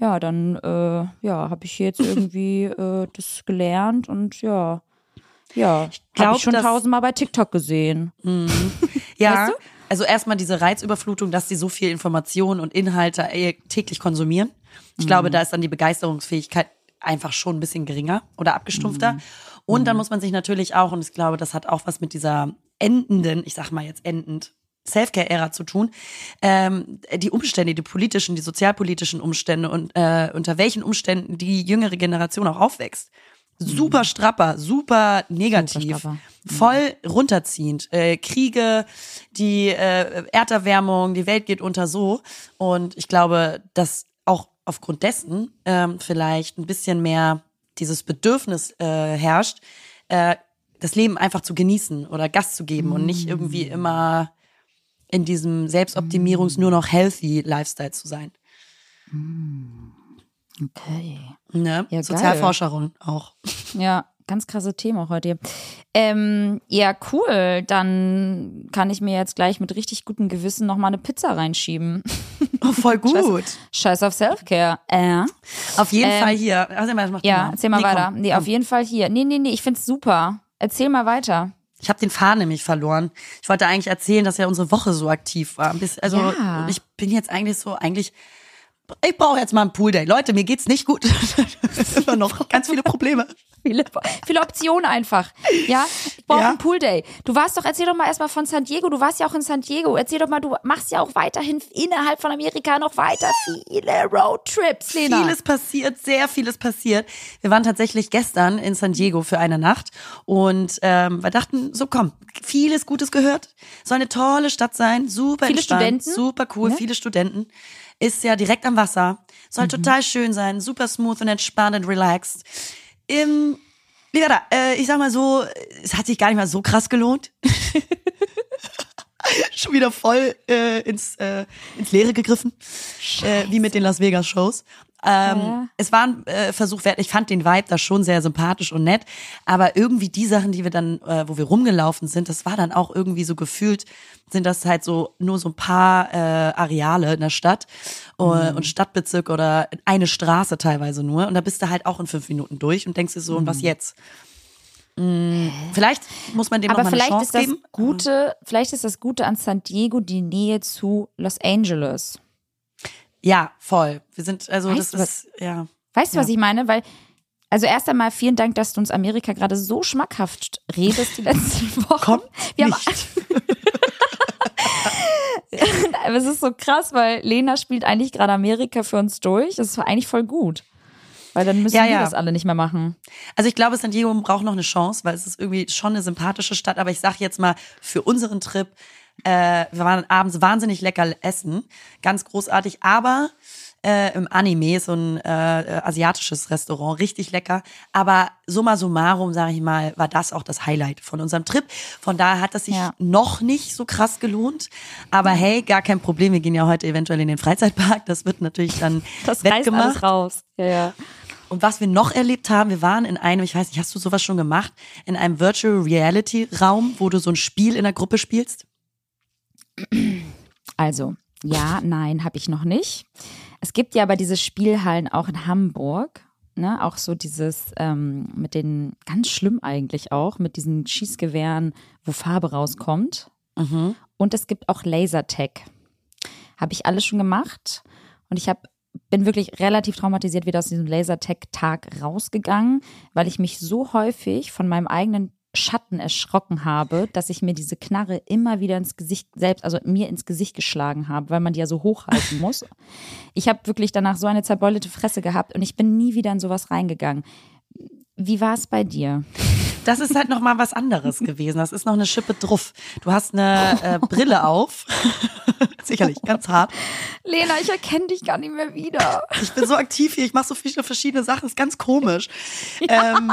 ja, dann äh, ja, habe ich jetzt irgendwie äh, das gelernt und ja, ja, habe ich schon tausendmal bei TikTok gesehen. *laughs* Ja. Weißt du? Also erstmal diese Reizüberflutung, dass sie so viel Information und Inhalte äh, täglich konsumieren. Ich Mhm. glaube, da ist dann die Begeisterungsfähigkeit einfach schon ein bisschen geringer oder abgestumpfter. Mhm. Und dann muss man sich natürlich auch, und ich glaube, das hat auch was mit dieser endenden, ich sag mal jetzt endend, Selfcare-Ära zu tun. Ähm, die Umstände, die politischen, die sozialpolitischen Umstände und äh, unter welchen Umständen die jüngere Generation auch aufwächst. Super strapper, super negativ, Super strapper. voll runterziehend. Äh, Kriege, die äh, Erderwärmung, die Welt geht unter so. Und ich glaube, dass auch aufgrund dessen ähm, vielleicht ein bisschen mehr dieses Bedürfnis äh, herrscht, äh, das Leben einfach zu genießen oder Gas zu geben und nicht irgendwie immer in diesem Selbstoptimierungs nur noch healthy Lifestyle zu sein. Okay. Ne? Ja. Sozialforscherin auch. Ja, ganz krasse Thema heute. hier. Ähm, ja, cool. Dann kann ich mir jetzt gleich mit richtig gutem Gewissen noch mal eine Pizza reinschieben. Oh, voll *laughs* gut. Scheiß auf Selfcare. Äh? Auf jeden Ähm, Fall hier. Also, mach Ja, erzähl mal Nee, weiter. komm, nee, komm. auf jeden Fall hier. Nee, nee, nee, ich find's super. Erzähl mal weiter. Ich habe den Faden nämlich verloren. Ich wollte eigentlich erzählen, dass ja unsere Woche so aktiv war. Also Ja. ich bin jetzt eigentlich so, eigentlich, ich brauche jetzt mal einen Poolday. Leute, mir geht's nicht gut. *laughs* Immer noch ganz viele Probleme. Viele, viele Optionen einfach. Ja, ich brauche Ja. einen Poolday. Du warst doch, erzähl doch mal erstmal von San Diego. Du warst ja auch in San Diego. Erzähl doch mal, du machst ja auch weiterhin innerhalb von Amerika noch weiter viele Roadtrips, Lena. Vieles passiert, sehr vieles passiert. Wir waren tatsächlich gestern in San Diego für eine Nacht und ähm, wir dachten, so komm, vieles Gutes gehört. Soll eine tolle Stadt sein, super Viele entspannt, Studenten? super cool, Ne? viele Studenten. Ist ja direkt am Wasser, soll Mhm. total schön sein, super smooth und entspannt und relaxed. Im Liberta, äh, ich sag mal so, es hat sich gar nicht mal so krass gelohnt. *laughs* Schon wieder voll äh, ins, äh, ins Leere gegriffen, äh, wie mit den Las Vegas Shows. Ähm, Ja. Es war ein äh, Versuch wert. Ich fand den Vibe da schon sehr sympathisch und nett. Aber irgendwie die Sachen, die wir dann, äh, wo wir rumgelaufen sind, das war dann auch irgendwie so gefühlt, sind das halt so nur so ein paar äh, Areale in der Stadt äh, und Stadtbezirk oder eine Straße teilweise nur. Und da bist du halt auch in fünf Minuten durch und denkst dir so, und was jetzt? Mm, vielleicht muss man dem Aber noch mal eine vielleicht Chance ist das geben. Gute, vielleicht ist das Gute an San Diego die Nähe zu Los Angeles. Ja, voll. Wir sind, also Weißt das du was- ist, ja. Weißt du, Ja. was ich meine? Weil, also erst einmal vielen Dank, dass du uns Amerika gerade so schmackhaft redest die letzten *laughs* Wochen. Kommt Wir haben nicht. *laughs* Aber es ist so krass, weil Lena spielt eigentlich gerade Amerika für uns durch. Das ist eigentlich voll gut. Weil dann müssen Ja, wir ja. das alle nicht mehr machen. Also ich glaube, San Diego braucht noch eine Chance, weil es ist irgendwie schon eine sympathische Stadt. Aber ich sage jetzt mal, für unseren Trip, äh, wir waren abends wahnsinnig lecker essen. Ganz großartig. Aber äh, im Anime, so ein äh, äh, asiatisches Restaurant, richtig lecker. Aber summa summarum, sage ich mal, war das auch das Highlight von unserem Trip. Von daher hat das sich Ja. noch nicht so krass gelohnt. Aber hey, gar kein Problem. Wir gehen ja heute eventuell in den Freizeitpark. Das wird natürlich dann *laughs* Das reißt wettgemacht. alles raus. Ja, ja. Und was wir noch erlebt haben, wir waren in einem, ich weiß nicht, hast du sowas schon gemacht, in einem Virtual Reality Raum, wo du so ein Spiel in der Gruppe spielst? Also, ja, nein, habe ich noch nicht. Es gibt ja aber diese Spielhallen auch in Hamburg. Ne, auch so dieses ähm, mit den, ganz schlimm eigentlich auch, mit diesen Schießgewehren, wo Farbe rauskommt. Und es gibt auch Lasertag. Habe ich alles schon gemacht. Und ich habe bin wirklich relativ traumatisiert wieder aus diesem Lasertag-Tag rausgegangen, weil ich mich so häufig von meinem eigenen Schatten erschrocken habe, dass ich mir diese Knarre immer wieder ins Gesicht selbst, also mir ins Gesicht geschlagen habe, weil man die ja so hochhalten *laughs* muss. Ich habe wirklich danach so eine zerbeulte Fresse gehabt und ich bin nie wieder in sowas reingegangen. Wie war es bei dir? Das ist halt noch mal was anderes gewesen. Das ist noch eine Schippe drauf. Du hast eine äh, Brille auf. *laughs* Sicherlich, ganz hart. Lena, ich erkenne dich gar nicht mehr wieder. Ich bin so aktiv hier, ich mache so viele verschiedene Sachen, ist ganz komisch. *laughs* Ähm,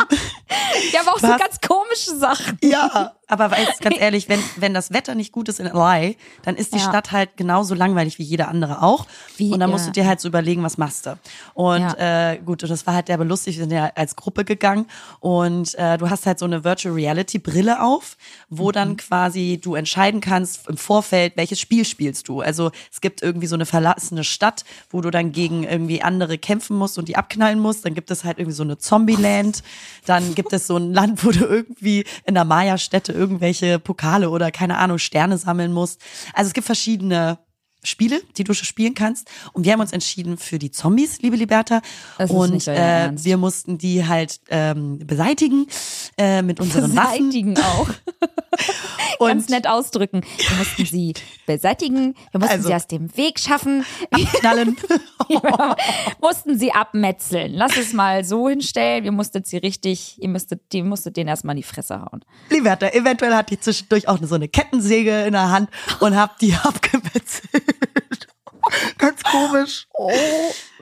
Ja, aber auch so ganz komische Sachen. ja, aber weißt, *laughs* ganz ehrlich, wenn, wenn das Wetter nicht gut ist in LA, dann ist die Ja. Stadt halt genauso langweilig wie jede andere auch. Wie- und dann musst ja. du dir halt so überlegen, was machst du. Und äh, gut, und das war halt derbe lustig, wir sind ja als Gruppe gegangen und äh, du hast halt so eine Virtual Reality Brille auf, wo Mhm. dann quasi du entscheiden kannst im Vorfeld, welches Spiel spielst du. Also es gibt irgendwie so eine verlassene Stadt, wo du dann gegen irgendwie andere kämpfen musst und die abknallen musst. Dann gibt es halt irgendwie so eine Zombieland. Dann gibt es so ein Land, wo du irgendwie in der Maya-Stätte irgendwelche Pokale oder keine Ahnung Sterne sammeln musst. Also es gibt verschiedene Spiele, die du spielen kannst. Und wir haben uns entschieden für die Zombies, liebe Liberta. Das und äh, wir mussten die halt ähm, beseitigen äh, mit unseren Waffen. Beseitigen auch. *laughs* Und Ganz nett ausdrücken. Wir mussten sie beseitigen, wir mussten Also- sie aus dem Weg schaffen, knallen. *laughs* wir mussten sie abmetzeln. Lass es mal so hinstellen. Wir mussten sie richtig, ihr müsstet, ihr musstet denen erstmal in die Fresse hauen. Liberta, eventuell hat die zwischendurch auch so eine Kettensäge in der Hand und hab die *laughs* abgemetzelt. *laughs* Ganz komisch. Oh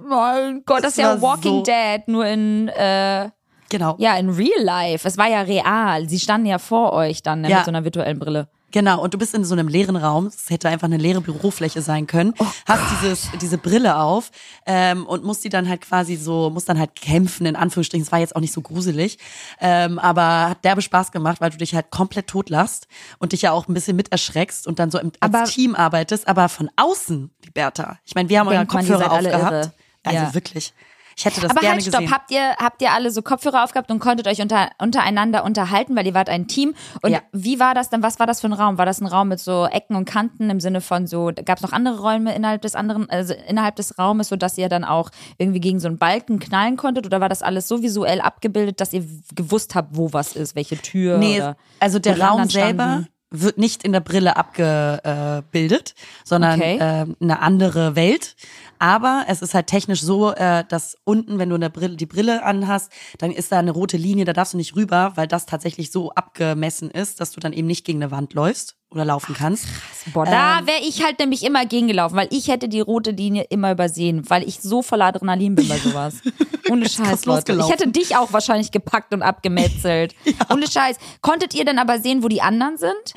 mein Gott, das, Das ist ja Walking so- Dead, nur in, äh, Genau. ja, in Real Life. Es war ja real. Sie standen ja vor euch dann ne, Ja. mit so einer virtuellen Brille. Genau, und du bist in so einem leeren Raum, es hätte einfach eine leere Bürofläche sein können, Oh hast dieses, diese Brille auf ähm, und musst die dann halt quasi so, musst dann halt kämpfen, in Anführungsstrichen, es war jetzt auch nicht so gruselig, ähm, aber hat derbe Spaß gemacht, weil du dich halt komplett totlachst und dich ja auch ein bisschen mit erschreckst und dann so im, als Aber- Team arbeitest, aber von außen, Liberta. Ich meine, wir haben euren man, Kopfhörer aufgehabt. Also Ja. wirklich. Ich hätte das Aber gerne halt, stopp, gesehen. habt ihr, habt ihr alle so Kopfhörer aufgehabt und konntet euch unter, untereinander unterhalten, weil ihr wart ein Team. Und Ja. wie war das dann? Was war das für ein Raum? War das ein Raum mit so Ecken und Kanten im Sinne von so, gab es noch andere Räume innerhalb des anderen, also innerhalb des Raumes, so dass ihr dann auch irgendwie gegen so einen Balken knallen konntet? Oder war das alles so visuell abgebildet, dass ihr gewusst habt, wo was ist, welche Tür? Nee, oder also der Raum selber wird nicht in der Brille abgebildet, sondern Okay. äh, eine andere Welt. Aber es ist halt technisch so, äh, dass unten, wenn du eine Brille, die Brille anhast, dann ist da eine rote Linie, da darfst du nicht rüber, weil das tatsächlich so abgemessen ist, dass du dann eben nicht gegen eine Wand läufst oder laufen kannst. Boah, da wäre ich halt nämlich immer gegengelaufen, weil ich hätte die rote Linie immer übersehen, weil ich so voller Adrenalin bin bei sowas. *laughs* Ohne Scheiß, Leute. Ich hätte dich auch wahrscheinlich gepackt und abgemetzelt. *laughs* Ohne Scheiß. Konntet ihr denn aber sehen, wo die anderen sind?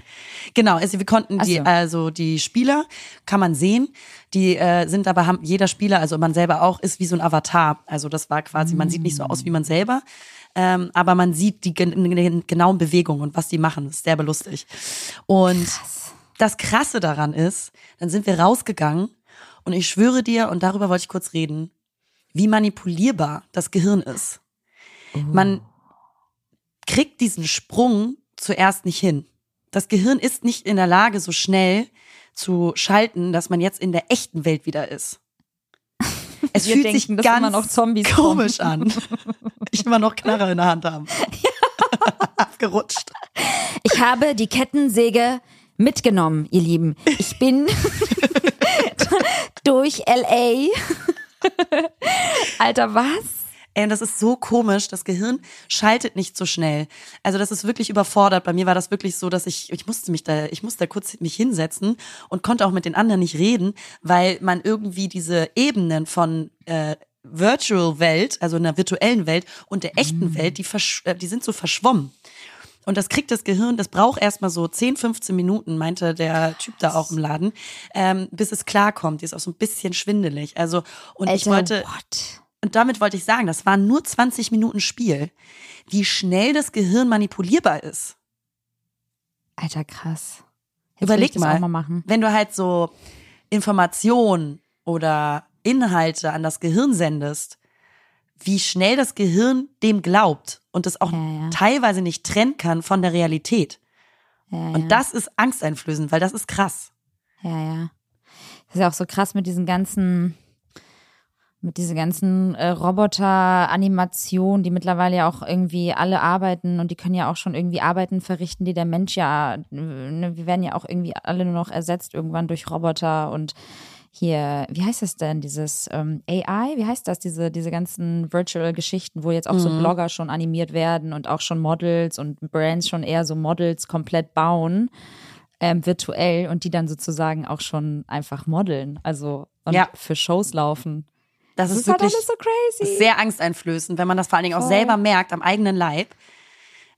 Genau, also wir konnten die, Ach so. also die Spieler kann man sehen. Die äh, sind aber haben jeder Spieler, also man selber auch, ist wie so ein Avatar. Also das war quasi, man sieht nicht so aus wie man selber, ähm, aber man sieht die gen gen genauen Bewegungen und was die machen. Das ist sehr belustig. Und das Krasse daran ist, dann sind wir rausgegangen und ich schwöre dir, und darüber wollte ich kurz reden, wie manipulierbar das Gehirn ist. Man kriegt diesen Sprung zuerst nicht hin. Das Gehirn ist nicht in der Lage, so schnell zu schalten, dass man jetzt in der echten Welt wieder ist. *laughs* Es Wir fühlt denken, sich ganz immer noch Zombies komisch an. *laughs* Ich immer noch Knarre in der Hand haben. *laughs* Abgerutscht. Ich habe die Kettensäge mitgenommen, ihr Lieben. Ich bin durch LA. Alter, was? Ey, und das ist so komisch. Das Gehirn schaltet nicht so schnell. Also das ist wirklich überfordert. Bei mir war das wirklich so, dass ich, ich musste mich da, ich musste da kurz mich hinsetzen und konnte auch mit den anderen nicht reden, weil man irgendwie diese Ebenen von äh, Virtual Welt, also einer virtuellen Welt und der echten Welt, die, äh, die sind so verschwommen. Und das kriegt das Gehirn, das braucht erstmal so 10, 15 Minuten, meinte der Typ da auch im Laden, ähm, bis es klarkommt. Die ist auch so ein bisschen schwindelig. Also, und ich Alter, wollte, what? Und damit wollte ich sagen, das waren nur 20 Minuten Spiel. Wie schnell das Gehirn manipulierbar ist. Alter, krass. Jetzt Überleg mal, mal machen. wenn du halt so Informationen oder Inhalte an das Gehirn sendest, wie schnell das Gehirn dem glaubt und es auch Ja, ja. teilweise nicht trennen kann von der Realität. Ja, Und das ist angsteinflößend, weil das ist krass. Ja, ja. Das ist ja auch so krass mit diesen ganzen, mit diesen ganzen äh, Roboter-Animationen, die mittlerweile ja auch irgendwie alle arbeiten und die können ja auch schon irgendwie Arbeiten verrichten, die der Mensch ja, äh, ne, wir werden ja auch irgendwie alle nur noch ersetzt irgendwann durch Roboter und hier, wie heißt das denn, dieses ähm, AI, wie heißt das, diese, diese ganzen Virtual-Geschichten, wo jetzt auch so Blogger schon animiert werden und auch schon Models und Brands schon eher so Models komplett bauen ähm, virtuell und die dann sozusagen auch schon einfach modeln, also und Ja. für Shows laufen. Das, Das ist ist halt wirklich alles so crazy. sehr angsteinflößend, wenn man das vor allen Dingen auch Voll. selber merkt am eigenen Leib.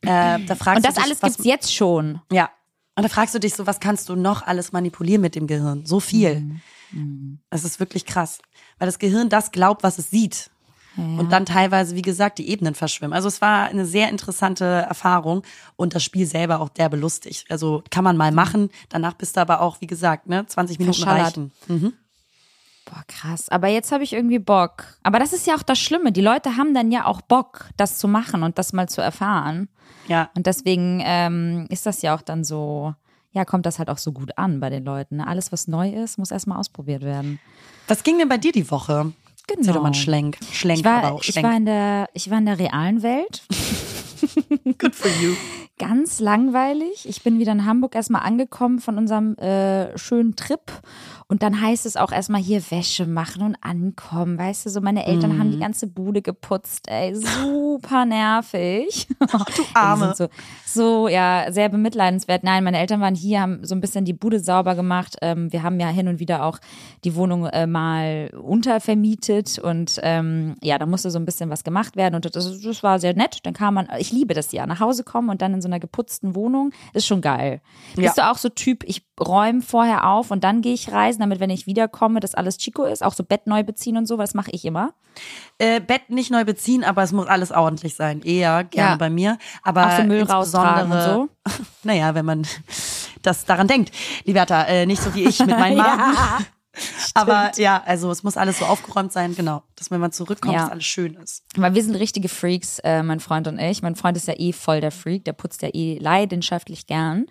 Äh, da fragst Und das dich, alles was, gibt's jetzt schon. Ja. Und da fragst du dich so, was kannst du noch alles manipulieren mit dem Gehirn? So viel. Mhm. Das ist wirklich krass. Weil das Gehirn das glaubt, was es sieht. Und dann teilweise, wie gesagt, die Ebenen verschwimmen. Also es war eine sehr interessante Erfahrung und das Spiel selber auch derbe lustig. Also kann man mal machen. Danach bist du aber auch, wie gesagt, ne, 20 Minuten reichen. Mhm. Boah, krass. Aber jetzt habe ich irgendwie Bock. Aber das ist ja auch das Schlimme. Die Leute haben dann ja auch Bock, das zu machen und das mal zu erfahren. Ja. Und deswegen ähm, ist das ja auch dann so, ja, kommt das halt auch so gut an bei den Leuten. Ne? Alles, was neu ist, muss erstmal ausprobiert werden. Was ging denn bei dir die Woche? Genau. Erzähl doch mal Schlenk. Schlenk, Ich war, aber auch ich Schlenk. war in der, ich war in der realen Welt. *laughs* Good for you. ganz langweilig. Ich bin wieder in Hamburg erstmal angekommen von unserem äh, schönen Trip. Und dann heißt es auch erstmal hier Wäsche machen und ankommen. Weißt du, so meine Eltern haben Mhm. die ganze Bude geputzt, ey. Super nervig. *laughs* Du *laughs* Die Arme. so, so, ja, sehr bemitleidenswert. Nein, meine Eltern waren hier, haben so ein bisschen die Bude sauber gemacht. Ähm, wir haben ja hin und wieder auch die Wohnung äh, mal untervermietet und ähm, ja, da musste so ein bisschen was gemacht werden und das, das war sehr nett. Dann kam man, ich liebe das ja, nach Hause kommen und dann in so einer geputzten Wohnung, ist schon geil. Ja. Bist du auch so Typ, ich räume vorher auf und dann gehe ich reisen, damit wenn ich wiederkomme, dass alles Chico ist, auch so Bett neu beziehen und so, weil das mache ich immer. Äh, Bett nicht neu beziehen, aber es muss alles ordentlich sein. Eher gerne Ja. bei mir. Aber Auch so Müll raustragen und insbesondere- *laughs* Naja, wenn man das daran denkt. Liberta, äh, nicht so wie ich mit meinem *laughs* Magen. *laughs* aber ja, also es muss alles so aufgeräumt sein, genau. Dass wenn man zurückkommt, Ja. dass alles schön ist. Weil wir sind richtige Freaks, äh, mein Freund und ich. Mein Freund ist ja eh voll der Freak, der putzt ja eh leidenschaftlich gern.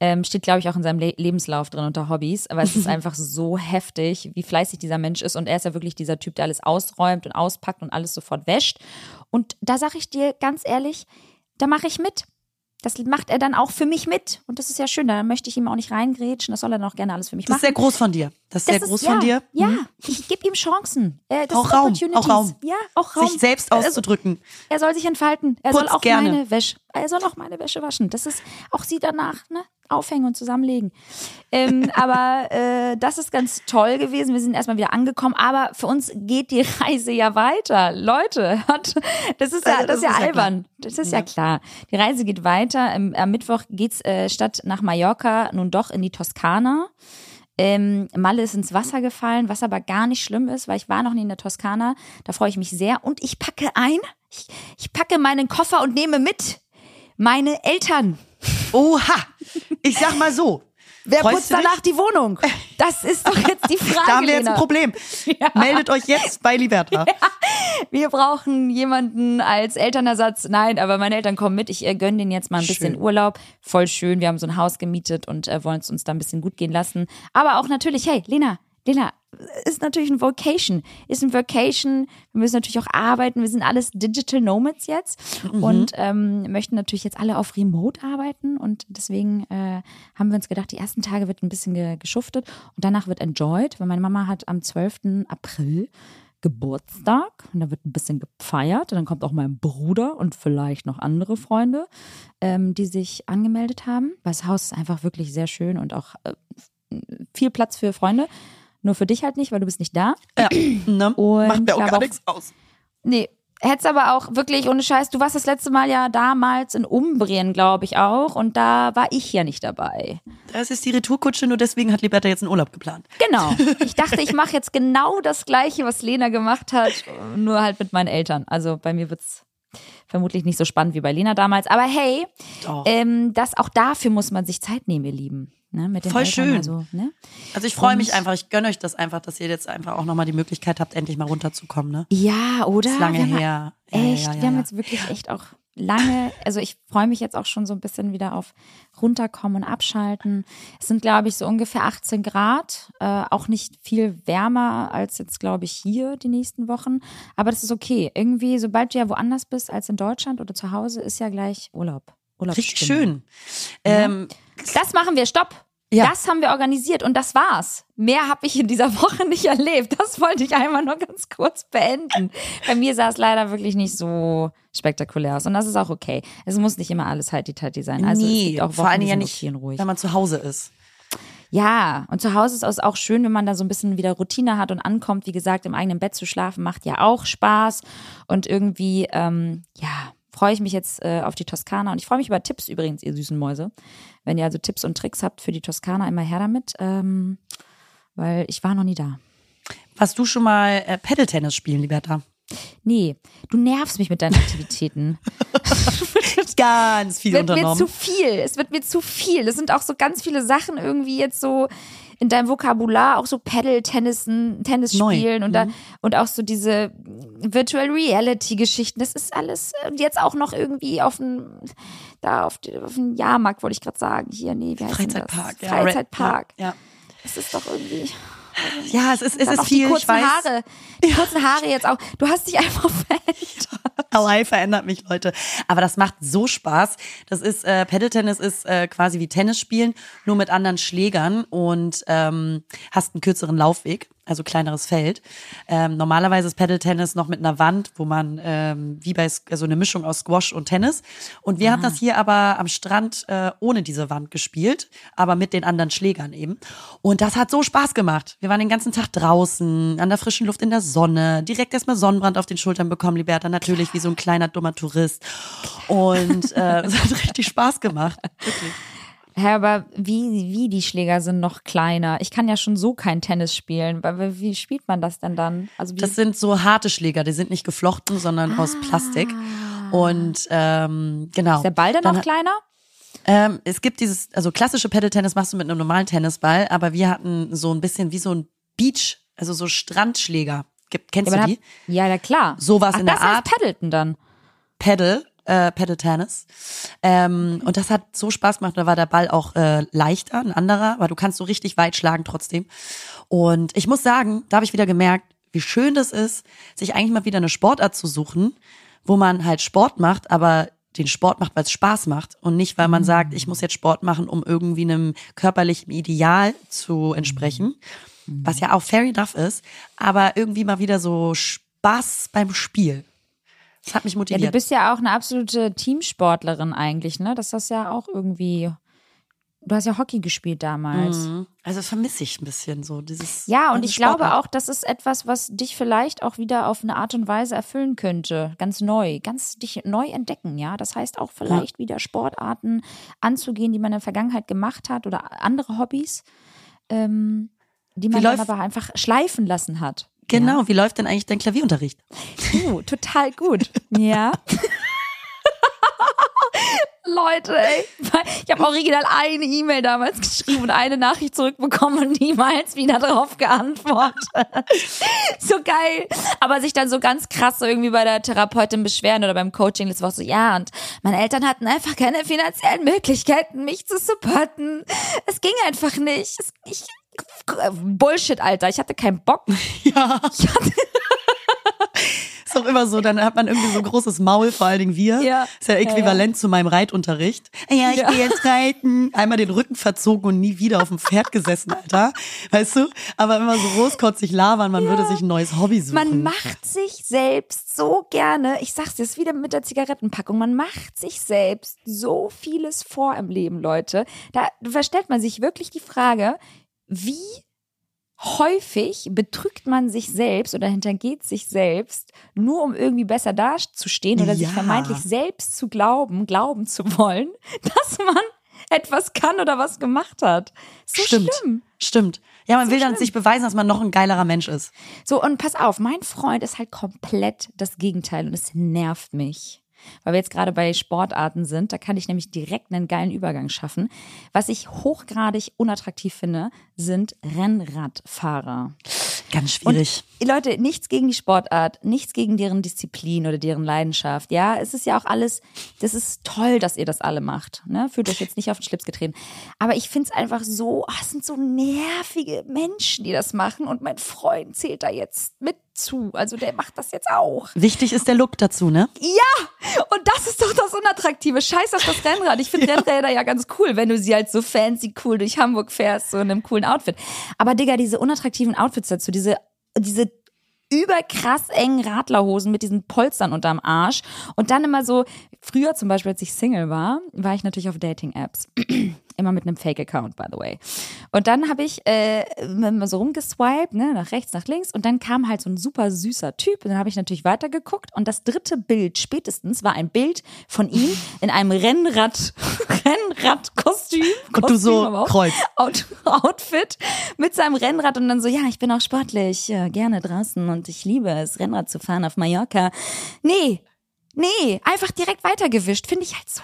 Ähm, steht, glaube ich, auch in seinem Le Lebenslauf drin unter Hobbys. Aber es ist *laughs* einfach so heftig, wie fleißig dieser Mensch ist. Und er ist ja wirklich dieser Typ, der alles ausräumt und auspackt und alles sofort wäscht. Und da sage ich dir ganz ehrlich, da mache ich mit. Das macht er dann auch für mich mit. Und das ist ja schön. Da möchte ich ihm auch nicht reingrätschen. Das soll er dann auch gerne alles für mich Das ist machen. sehr groß von dir. Das ist sehr Das groß ja, von dir. Ja, Mhm. ich gebe ihm Chancen. Äh, das Auch ist Raum, auch Raum. Ja, auch Raum. Sich selbst auszudrücken. er soll sich entfalten. Er Putz soll auch gerne. meine Wäsche, er soll auch meine Wäsche waschen. Das ist auch sie danach, ne? Aufhängen und zusammenlegen. Ähm, *laughs* aber äh, das ist ganz toll gewesen. Wir sind erstmal wieder angekommen, aber für uns geht die Reise ja weiter. Leute, das ist ja, das ist ja albern. Das ist ja klar. Die Reise geht weiter. Am, am Mittwoch geht's äh, statt nach Mallorca nun doch in die Toskana. Ähm, Malle ist ins Wasser gefallen, was aber gar nicht schlimm ist, weil ich war noch nie in der Toskana. Da freue ich mich sehr. Und ich packe ein, ich, ich packe meinen Koffer und nehme mit meine Eltern. Oha! Ich sag mal so. Wer putzt danach die Wohnung? Das ist doch jetzt die *laughs* Frage. Da haben wir jetzt ein Problem. Meldet euch jetzt bei Liberta. *laughs* Wir brauchen jemanden als Elternersatz. Nein, aber meine Eltern kommen mit. Ich äh, gönne denen jetzt mal ein bisschen Schön. Urlaub. Voll schön. Wir haben so ein Haus gemietet und äh, wollen es uns da ein bisschen gut gehen lassen. Aber auch natürlich, hey, Lena, Lena, ist natürlich ein Vocation. Ist ein Vocation. Wir müssen natürlich auch arbeiten. Wir sind alles Digital Nomads jetzt und ähm, möchten natürlich jetzt alle auf Remote arbeiten. Und deswegen äh, haben wir uns gedacht, die ersten Tage wird ein bisschen ge geschuftet und danach wird enjoyed, weil meine Mama hat am 12. April Geburtstag und da wird ein bisschen gefeiert. Und dann kommt auch mein Bruder und vielleicht noch andere Freunde, ähm, die sich angemeldet haben. Weil das Haus ist einfach wirklich sehr schön und auch äh, viel Platz für Freunde. Nur für dich halt nicht, weil du bist nicht da. Ja, ne? Und Macht mir auch gar nichts aus. Nee, hättest aber auch wirklich ohne Scheiß, du warst das letzte Mal ja damals in Umbrien, glaube ich auch. Und da war ich ja nicht dabei. Das ist die Retourkutsche, nur deswegen hat Liberta jetzt einen Urlaub geplant. Genau. *laughs* Ich dachte, ich mache jetzt genau das Gleiche, was Lena gemacht hat, nur halt mit meinen Eltern. Also bei mir wird's vermutlich nicht so spannend wie bei Lena damals. Aber hey, ähm, das auch dafür muss man sich Zeit nehmen, ihr Lieben. Ne, mit den Voll Eltern schön. Also, ne? Also ich freue mich einfach, ich gönne euch das einfach, dass ihr jetzt einfach auch nochmal die Möglichkeit habt, endlich mal runterzukommen, ne? Ja, oder? Ist lange her. Ja, ja, Echt, ja, ja, wir haben jetzt wirklich echt auch lange, also ich freue mich jetzt auch schon so ein bisschen wieder auf runterkommen und abschalten. Es sind, glaube ich, so ungefähr 18 Grad, äh, auch nicht viel wärmer als jetzt, glaube ich, hier die nächsten Wochen. Aber das ist okay. Irgendwie, sobald du ja woanders bist als in Deutschland oder zu Hause, ist ja gleich Urlaub. Urlaub Richtig schön. Ähm, Das machen wir, stopp. Ja. Das haben wir organisiert und das war's. Mehr habe ich in dieser *laughs* Woche nicht erlebt. Das wollte ich einmal nur ganz kurz beenden. Bei mir sah es leider wirklich nicht so spektakulär aus und das ist auch okay. Es muss nicht immer alles heiti-teiti sein. Also es nee, gibt auch Wochen, vor allem die ja nicht, ruhig. wenn man zu Hause ist. Ja, und zu Hause ist es auch schön, wenn man da so ein bisschen wieder Routine hat und ankommt. Wie gesagt, im eigenen Bett zu schlafen macht ja auch Spaß. Und irgendwie, ähm, ja, freue ich mich jetzt äh, auf die Toskana. Und ich freue mich über Tipps übrigens, ihr süßen Mäuse. Wenn ihr also Tipps und Tricks habt für die Toskana, immer her damit. Ähm, weil ich war noch nie da. Warst du schon mal äh, Paddle-Tennis spielen, Liberta? Nee, du nervst mich mit deinen Aktivitäten. *laughs* *laughs* Ganz viel wird mir unternommen. zu viel. Es wird mir zu viel. Es sind auch so ganz viele Sachen irgendwie jetzt so in deinem Vokabular, auch so Paddle, Tennis, Tennis spielen und da und auch so diese Virtual Reality Geschichten. Das ist alles und jetzt auch noch irgendwie auf dem da auf, auf dem Jahrmarkt wollte ich gerade sagen. Hier, nee, wie heißt Freizeitpark. Das? ja, Freizeitpark. Ja, Das ist doch irgendwie. Ja. ja es ist, es ist viel. die Ich kurzen. Haare. Die kurzen Haare jetzt auch. Du hast dich einfach verändert. Hawaii verändert mich, Leute. Aber das macht so Spaß. Das ist, äh, Paddle-Tennis ist äh, quasi wie Tennis spielen, nur mit anderen Schlägern und ähm, hast einen kürzeren Laufweg, also kleineres Feld. Ähm, normalerweise ist Paddle-Tennis noch mit einer Wand, wo man ähm, wie bei, also eine Mischung aus Squash und Tennis. Und wir haben das hier aber am Strand äh, ohne diese Wand gespielt, aber mit den anderen Schlägern eben. Und das hat so Spaß gemacht. Wir waren den ganzen Tag draußen, an der frischen Luft in der Sonne, direkt erstmal Sonnenbrand auf den Schultern bekommen, Liberta, natürlich wie so ein kleiner dummer Tourist. Und äh, *laughs* es hat richtig Spaß gemacht. Wirklich. Hä, aber wie, wie die Schläger sind noch kleiner? Ich kann ja schon so kein Tennis spielen. Weil- Wie spielt man das denn dann? Also Das sind so harte Schläger, die sind nicht geflochten, sondern aus Plastik. Und ähm, genau. ist der Ball dann, Dann noch kleiner? Ähm, es gibt dieses, also klassische Paddle-Tennis machst du mit einem normalen Tennisball, aber wir hatten so ein bisschen wie so ein Beach, also so Strandschläger. Kennst Ja, du die? hab- ja, ja, klar. Sowas Ach, in der das heißt Art. Paddleton dann. Paddle, äh, Paddle Tennis. Ähm, und das hat so Spaß gemacht. Da war der Ball auch äh, leichter, ein anderer, aber du kannst so richtig weit schlagen trotzdem. Und ich muss sagen, da habe ich wieder gemerkt, wie schön das ist, sich eigentlich mal wieder eine Sportart zu suchen, wo man halt Sport macht, aber den Sport macht, weil es Spaß macht und nicht, weil man sagt, ich muss jetzt Sport machen, um irgendwie einem körperlichen Ideal zu entsprechen, was ja auch fair enough ist, aber irgendwie mal wieder so Spaß beim Spiel. Das hat mich Ja, motiviert. du bist ja auch eine absolute Teamsportlerin eigentlich, ne? Das ist ja auch irgendwie du hast ja Hockey gespielt damals. Mhm. Also vermisse ich ein bisschen so dieses. Ja, und ich glaube auch, das ist etwas, was dich vielleicht auch wieder auf eine Art und Weise erfüllen könnte. Ganz neu, ganz dich neu entdecken, ja. Das heißt auch vielleicht wieder Sportarten anzugehen, die man in der Vergangenheit gemacht hat oder andere Hobbys, ähm, die man läuft- aber einfach schleifen lassen hat. Genau, wie läuft denn eigentlich dein Klavierunterricht? Uh, total gut. Ja. *laughs* Leute, ey. Ich habe original eine E-Mail damals geschrieben und eine Nachricht zurückbekommen und niemals wieder darauf geantwortet. So geil. Aber sich dann so ganz krass so irgendwie bei der Therapeutin beschweren oder beim Coaching, das war so, ja, und meine Eltern hatten einfach keine finanziellen Möglichkeiten, mich zu supporten. Es ging einfach nicht. Es, ich, Bullshit, Alter. Ich hatte keinen Bock. *laughs* Ja. Ist auch immer so, dann hat man irgendwie so ein großes Maul, vor allen Dingen wir. Ja. Ist ja äquivalent zu meinem Reitunterricht. Ja, ich Ja. gehe jetzt reiten. Einmal den Rücken verzogen und nie wieder auf dem Pferd gesessen, Alter. Weißt du? Aber immer so großkotzig labern, man würde sich ein neues Hobby suchen. Man macht sich selbst so gerne, ich sag's dir jetzt wieder mit der Zigarettenpackung, man macht sich selbst so vieles vor im Leben, Leute. Da stellt man sich wirklich die Frage, wie häufig betrügt man sich selbst oder hintergeht sich selbst, nur um irgendwie besser dazustehen oder sich Ja. vermeintlich selbst zu glauben, glauben zu wollen, *laughs* dass man etwas kann oder was gemacht hat. So Stimmt. schlimm. Stimmt. Ja, man will dann schlimm. sich beweisen, dass man noch ein geilerer Mensch ist. So, und pass auf, mein Freund ist halt komplett das Gegenteil und es nervt mich. Weil wir jetzt gerade bei Sportarten sind, da kann ich nämlich direkt einen geilen Übergang schaffen. Was ich hochgradig unattraktiv finde, sind Rennradfahrer. Ganz schwierig. Leute, nichts gegen die Sportart, nichts gegen deren Disziplin oder deren Leidenschaft. Ja, es ist ja auch alles, das ist toll, dass ihr das alle macht. Ne? Fühlt euch jetzt nicht auf den Schlips getreten. Aber ich finde es einfach so, ah, es sind so nervige Menschen, die das machen. Und mein Freund zählt da jetzt mit zu. Also der macht das jetzt auch. Wichtig ist der Look dazu, ne? Ja, und das ist doch das Unattraktive. Scheiß auf das Rennrad. Ich finde Rennräder ja ganz cool, wenn du sie halt so fancy cool durch Hamburg fährst, so in einem coolen Outfit. Aber Digga, diese unattraktiven Outfits dazu, diese, diese überkrass engen Radlerhosen mit diesen Polstern unterm Arsch und dann immer so, früher zum Beispiel, als ich Single war, war ich natürlich auf Dating-Apps. Immer mit einem Fake-Account, by the way. Und dann habe ich äh, immer so rumgeswiped, ne, nach rechts, nach links. Und dann kam halt so ein super süßer Typ. Und dann habe ich natürlich weitergeguckt. Und das dritte Bild spätestens war ein Bild von ihm in einem Rennrad, *laughs* Rennradkostüm. Und du so auch. Kreuz. Out Outfit mit seinem Rennrad und dann so, ja, ich bin auch sportlich, ja, gerne draußen und ich liebe es, Rennrad zu fahren auf Mallorca. Nee, nee, einfach direkt weitergewischt, finde ich halt so.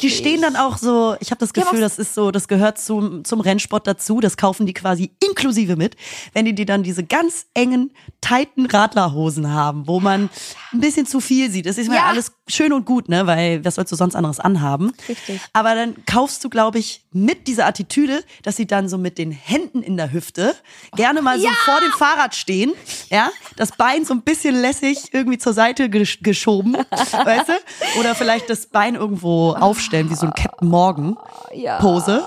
Die stehen dann auch so, ich habe das Ja, Gefühl, was- das ist so, das gehört zum, zum Rennsport dazu, das kaufen die quasi inklusive mit, wenn die, die dann diese ganz engen, tighten Radlerhosen haben, wo man ein bisschen zu viel sieht. Das ist ja Ja. alles schön und gut, ne, weil was sollst du sonst anderes anhaben? Richtig. Aber dann kaufst du, glaube ich, mit dieser Attitüde, dass sie dann so mit den Händen in der Hüfte gerne mal so vor dem Fahrrad stehen, ja, das Bein so ein bisschen lässig irgendwie zur Seite gesch geschoben, *laughs* weißt du? Oder vielleicht das Bein irgendwo aufstellen, wie so ein Captain Morgan. Pose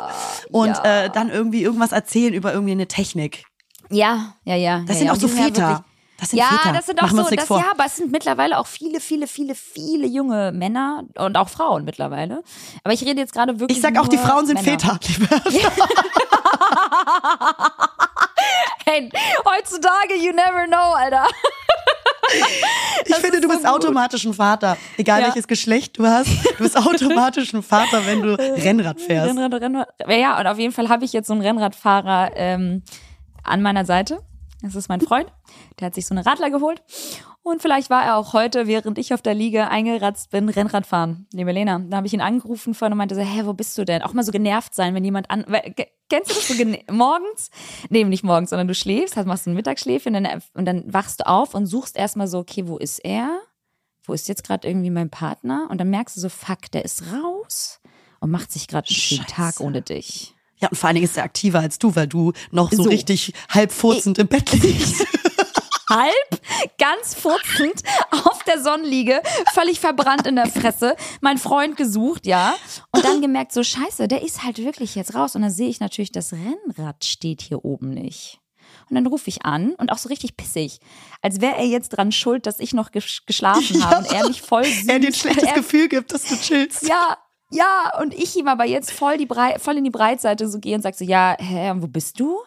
und äh, dann irgendwie irgendwas erzählen über irgendwie eine Technik. Ja, ja, ja. Das ja, sind ja. auch so Väter. Das sind ja, Väter. das sind auch Machen so, das, vor. ja, aber es sind mittlerweile auch viele, viele, viele, viele junge Männer und auch Frauen mittlerweile. Aber ich rede jetzt gerade wirklich Ich sag auch, die Frauen sind Männer. Väter. *laughs* *laughs* Hey, heutzutage, you never know, Alter. *laughs* Ich finde, du ist so bist gut. automatisch ein Vater. Egal Ja. welches Geschlecht du hast, du bist *laughs* automatisch ein Vater, wenn du Rennrad fährst. Rennrad, Rennrad. Ja, und auf jeden Fall habe ich jetzt so einen Rennradfahrer ähm, an meiner Seite. Das ist mein Freund. Der hat sich so eine Radler geholt. Und vielleicht war er auch heute, während ich auf der Liege eingeratzt bin, Rennrad fahren. Liebe Lena, da habe ich ihn angerufen vorhin und meinte so, hä, wo bist du denn? Auch mal so genervt sein, wenn jemand an... weil- Kennst du das so *laughs* morgens? Nee, nicht morgens, sondern du schläfst, hast, machst ein Mittagsschläfchen und dann, und dann wachst du auf und suchst erstmal so, okay, wo ist er? Wo ist jetzt gerade irgendwie mein Partner? Und dann merkst du so, fuck, der ist raus und macht sich gerade einen schönen. Tag ohne dich. Ja, und vor allen Dingen ist er aktiver als du, weil du noch so, So. richtig halb furzend im Bett liegst. *laughs* halb, ganz furzend auf der Sonnenliege, völlig verbrannt in der Fresse, mein Freund gesucht, ja, und dann gemerkt, so scheiße, der ist halt wirklich jetzt raus und dann sehe ich natürlich, das Rennrad steht hier oben nicht. Und dann rufe ich an und auch so richtig pissig, als wäre er jetzt dran schuld, dass ich noch ges geschlafen habe und er mich voll süß. *laughs* er dir ein schlechtes *laughs* er, Gefühl gibt, dass du chillst. Ja, Ja, und ich ihm aber jetzt voll, die Brei voll in die Breitseite so gehe und sage so, ja, hä, wo bist du?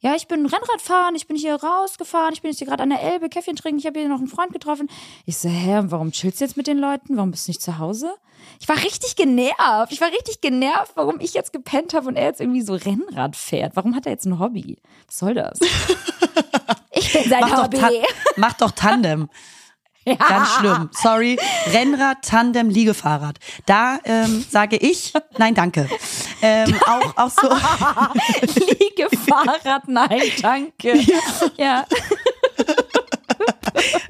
Ja, ich bin Rennradfahren, ich bin hier rausgefahren, ich bin jetzt hier gerade an der Elbe, Käffchen trinken, ich habe hier noch einen Freund getroffen. Ich so, hä, warum chillst du jetzt mit den Leuten? Warum bist du nicht zu Hause? Ich war richtig genervt. Ich war richtig genervt, warum ich jetzt gepennt habe und er jetzt irgendwie so Rennrad fährt. Warum hat er jetzt ein Hobby? Was soll das? *laughs* Ich bin sein Mach Hobby. doch, mach doch Tandem. *laughs* *laughs* Ganz schlimm. Sorry. Rennrad, Tandem, Liegefahrrad. Da ähm, sage ich, nein, danke. Ähm, auch, auch so. *laughs* Liegefahrrad, nein, danke. Ja.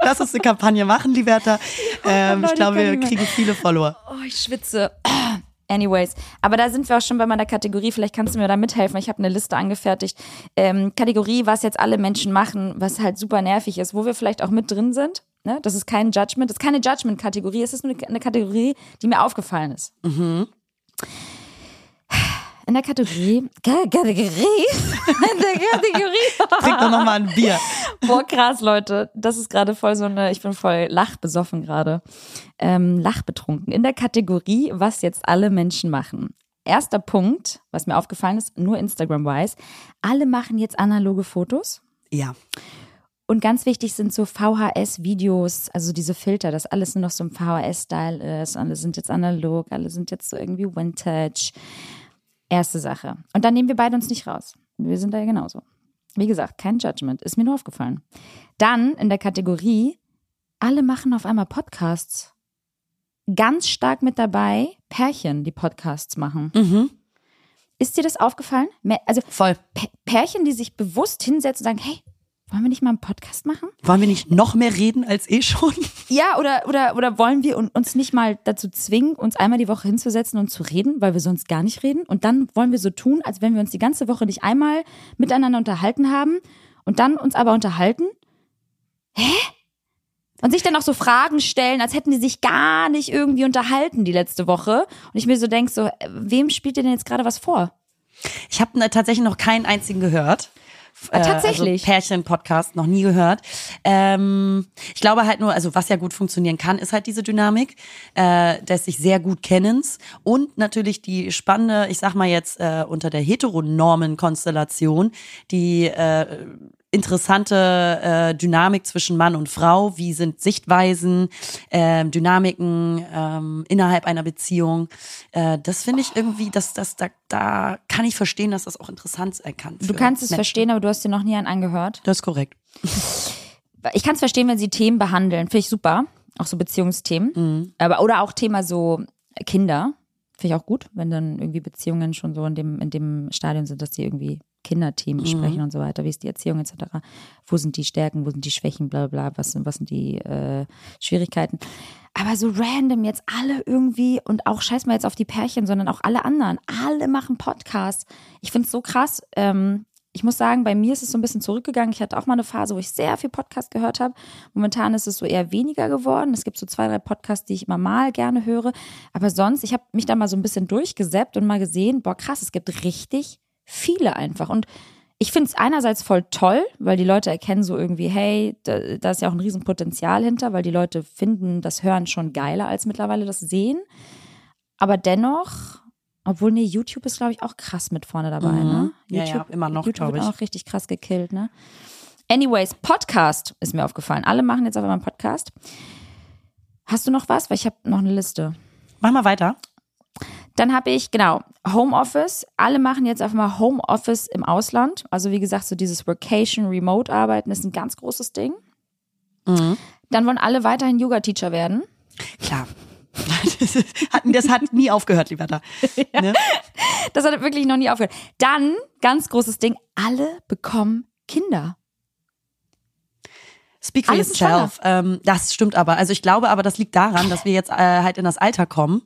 Lass uns eine Kampagne machen, Liberta. Ähm, Leute, ich glaube, wir kriegen viele Follower. Oh, ich schwitze. *clears throat* Anyways, aber da sind wir auch schon bei meiner Kategorie. Vielleicht kannst du mir da mithelfen. Ich habe eine Liste angefertigt. Ähm, Kategorie, was jetzt alle Menschen machen, was halt super nervig ist, wo wir vielleicht auch mit drin sind. Ne? Das ist kein Judgment, das ist keine Judgment-Kategorie. Es ist nur eine Kategorie, die mir aufgefallen ist. In der Kategorie, Ka- Kategorie, *laughs* in der Kategorie. Trink doch noch mal ein Bier. Boah, krass, Leute. Das ist gerade voll so eine, ich bin voll lachbesoffen gerade. Ähm, lachbetrunken. In der Kategorie, was jetzt alle Menschen machen. Erster Punkt, was mir aufgefallen ist, nur Instagram-wise. Alle machen jetzt analoge Fotos. Ja. Und ganz wichtig sind so VHS-Videos, also diese Filter, dass alles nur noch so im VHS-Style ist. Alle sind jetzt analog, alle sind jetzt so irgendwie Vintage. Erste Sache. Und dann nehmen wir beide uns nicht raus. Wir sind da ja genauso. Wie gesagt, kein Judgment. Ist mir nur aufgefallen. Dann in der Kategorie, alle machen auf einmal Podcasts. Ganz stark mit dabei Pärchen, die Podcasts machen. Mhm. Ist dir das aufgefallen? Also Voll. Pärchen, die sich bewusst hinsetzen und sagen, hey, wollen wir nicht mal einen Podcast machen? Wollen wir nicht noch mehr reden als eh schon? *laughs* Ja, oder, oder, oder wollen wir un- uns nicht mal dazu zwingen, uns einmal die Woche hinzusetzen und zu reden, weil wir sonst gar nicht reden? Und dann wollen wir so tun, als wenn wir uns die ganze Woche nicht einmal miteinander unterhalten haben und dann uns aber unterhalten? Hä? Und sich dann auch so Fragen stellen, als hätten die sich gar nicht irgendwie unterhalten die letzte Woche. Und ich mir so denke, so, äh, wem spielt ihr denn jetzt gerade was vor? Ich habe tatsächlich noch keinen einzigen gehört. Ah, tatsächlich? Also Pärchen-Podcast noch nie gehört. Ähm, ich glaube halt nur, also was ja gut funktionieren kann, ist halt diese Dynamik äh, des sich sehr gut Kennens und natürlich die spannende, ich sag mal jetzt äh, unter der Heteronormen-Konstellation, die äh, interessante äh, Dynamik zwischen Mann und Frau. Wie sind Sichtweisen, ähm, Dynamiken ähm, innerhalb einer Beziehung? Äh, das finde ich irgendwie, dass das da, da kann ich verstehen, dass das auch interessant sein kann. Du kannst es Menschen. verstehen, aber du hast dir noch nie einen angehört. Das ist korrekt. *laughs* ich kann es verstehen, wenn sie Themen behandeln, finde ich super, auch so Beziehungsthemen, aber oder auch Thema so Kinder, finde ich auch gut, wenn dann irgendwie Beziehungen schon so in dem in dem Stadion sind, dass sie irgendwie Kinderthemen besprechen und so weiter, wie ist die Erziehung etc. Wo sind die Stärken, wo sind die Schwächen, bla bla, bla was sind was sind die äh, Schwierigkeiten. Aber so random jetzt alle irgendwie und auch scheiß mal jetzt auf die Pärchen, sondern auch alle anderen, alle machen Podcasts. Ich finde es so krass. Ähm, ich muss sagen, bei mir ist es so ein bisschen zurückgegangen. Ich hatte auch mal eine Phase, wo ich sehr viel Podcast gehört habe. Momentan ist es so eher weniger geworden. Es gibt so zwei, drei Podcasts, die ich immer mal gerne höre. Aber sonst, ich habe mich da mal so ein bisschen durchgesäppt und mal gesehen, boah, krass, es gibt richtig viele einfach. Und ich finde es einerseits voll toll, weil die Leute erkennen so irgendwie, hey, da, da ist ja auch ein Riesenpotenzial hinter, weil die Leute finden das Hören schon geiler als mittlerweile das Sehen. Aber dennoch, obwohl, nee, YouTube ist, glaube ich, auch krass mit vorne dabei, ne? Mhm. Ja, YouTube, ja, immer noch, YouTube glaub wird ich. auch richtig krass gekillt, ne? Anyways, Podcast ist mir aufgefallen. Alle machen jetzt auf einmal einen Podcast. Hast du noch was? Weil ich habe noch eine Liste. Mach mal weiter. Dann habe ich, genau, Homeoffice. Alle machen jetzt einfach mal Homeoffice im Ausland. Also wie gesagt, so dieses Workation, Remote-Arbeiten ist ein ganz großes Ding. Mhm. Dann wollen alle weiterhin Yoga-Teacher werden. Klar. *laughs* Das, hat, das hat nie aufgehört, lieber da. *laughs* Ne? Das hat wirklich noch nie aufgehört. Dann, ganz großes Ding, alle bekommen Kinder. Speak for Alle sind yourself. Ähm, das stimmt aber. Also ich glaube aber, das liegt daran, dass wir jetzt äh, halt in das Alter kommen,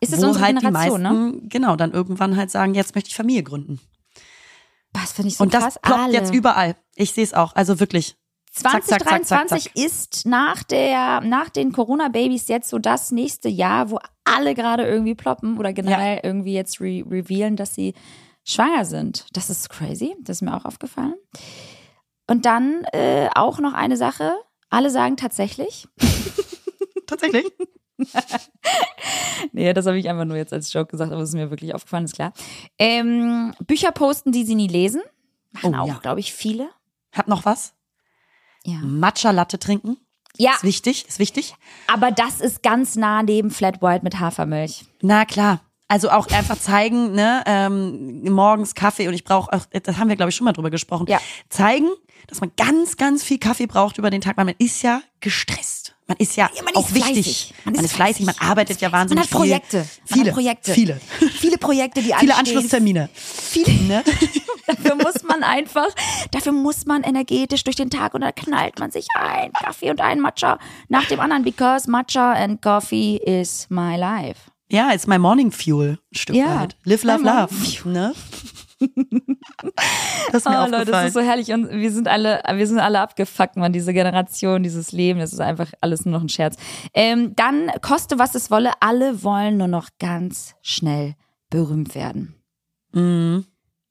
Ist es wo unsere halt die Generation, meisten, ne? genau, dann irgendwann halt sagen, jetzt möchte ich Familie gründen. Was finde ich so Und das krass. ploppt alle. jetzt überall. Ich sehe es auch. Also wirklich. Zack, zack, zack, zack, 2023 ist nach der, nach den Corona-Babys jetzt so das nächste Jahr, wo alle gerade irgendwie ploppen oder generell irgendwie jetzt re revealen, dass sie schwanger sind. Das ist crazy. Das ist mir auch aufgefallen. Und dann äh, auch noch eine Sache. Alle sagen tatsächlich. *laughs* Tatsächlich. *laughs* nee, das habe ich einfach nur jetzt als Joke gesagt, aber es ist mir wirklich aufgefallen, ist klar. Ähm, Bücher posten, die sie nie lesen. Machen Oh, auch, ja. glaube ich, viele. Hab noch was? Ja. Matcha Latte trinken. Ja, Ist wichtig, ist wichtig. aber das ist ganz nah neben Flat White mit Hafermilch. Na klar. Also auch einfach zeigen, ne, ähm, morgens Kaffee und ich brauche auch, das haben wir glaube ich schon mal drüber gesprochen. Ja. Zeigen, dass man ganz, ganz viel Kaffee braucht über den Tag, weil man ist ja gestresst. Man ist ja, Ja, man auch ist wichtig. fleißig. Man, ist fleißig, man arbeitet ja Man wahnsinnig hat Projekte. viel. Man Viele hat Projekte. Viele. *laughs* Viele Projekte, die Viele anstehen. Anschlusstermine. Viele. *laughs* Ne? *laughs* Dafür muss man einfach, dafür muss man energetisch durch den Tag und da knallt man sich ein Kaffee und ein Matcha nach dem anderen, because Matcha and Coffee is my life. Ja, it's my morning fuel, ein Stück Ja, weit. Live, love, love. Ne? *laughs* das ist mir Oh. Leute, das ist so herrlich und wir sind alle, wir sind alle abgefuckt, man, diese Generation, dieses Leben, das ist einfach alles nur noch ein Scherz. Ähm, dann koste was es wolle, alle wollen nur noch ganz schnell berühmt werden. Mhm.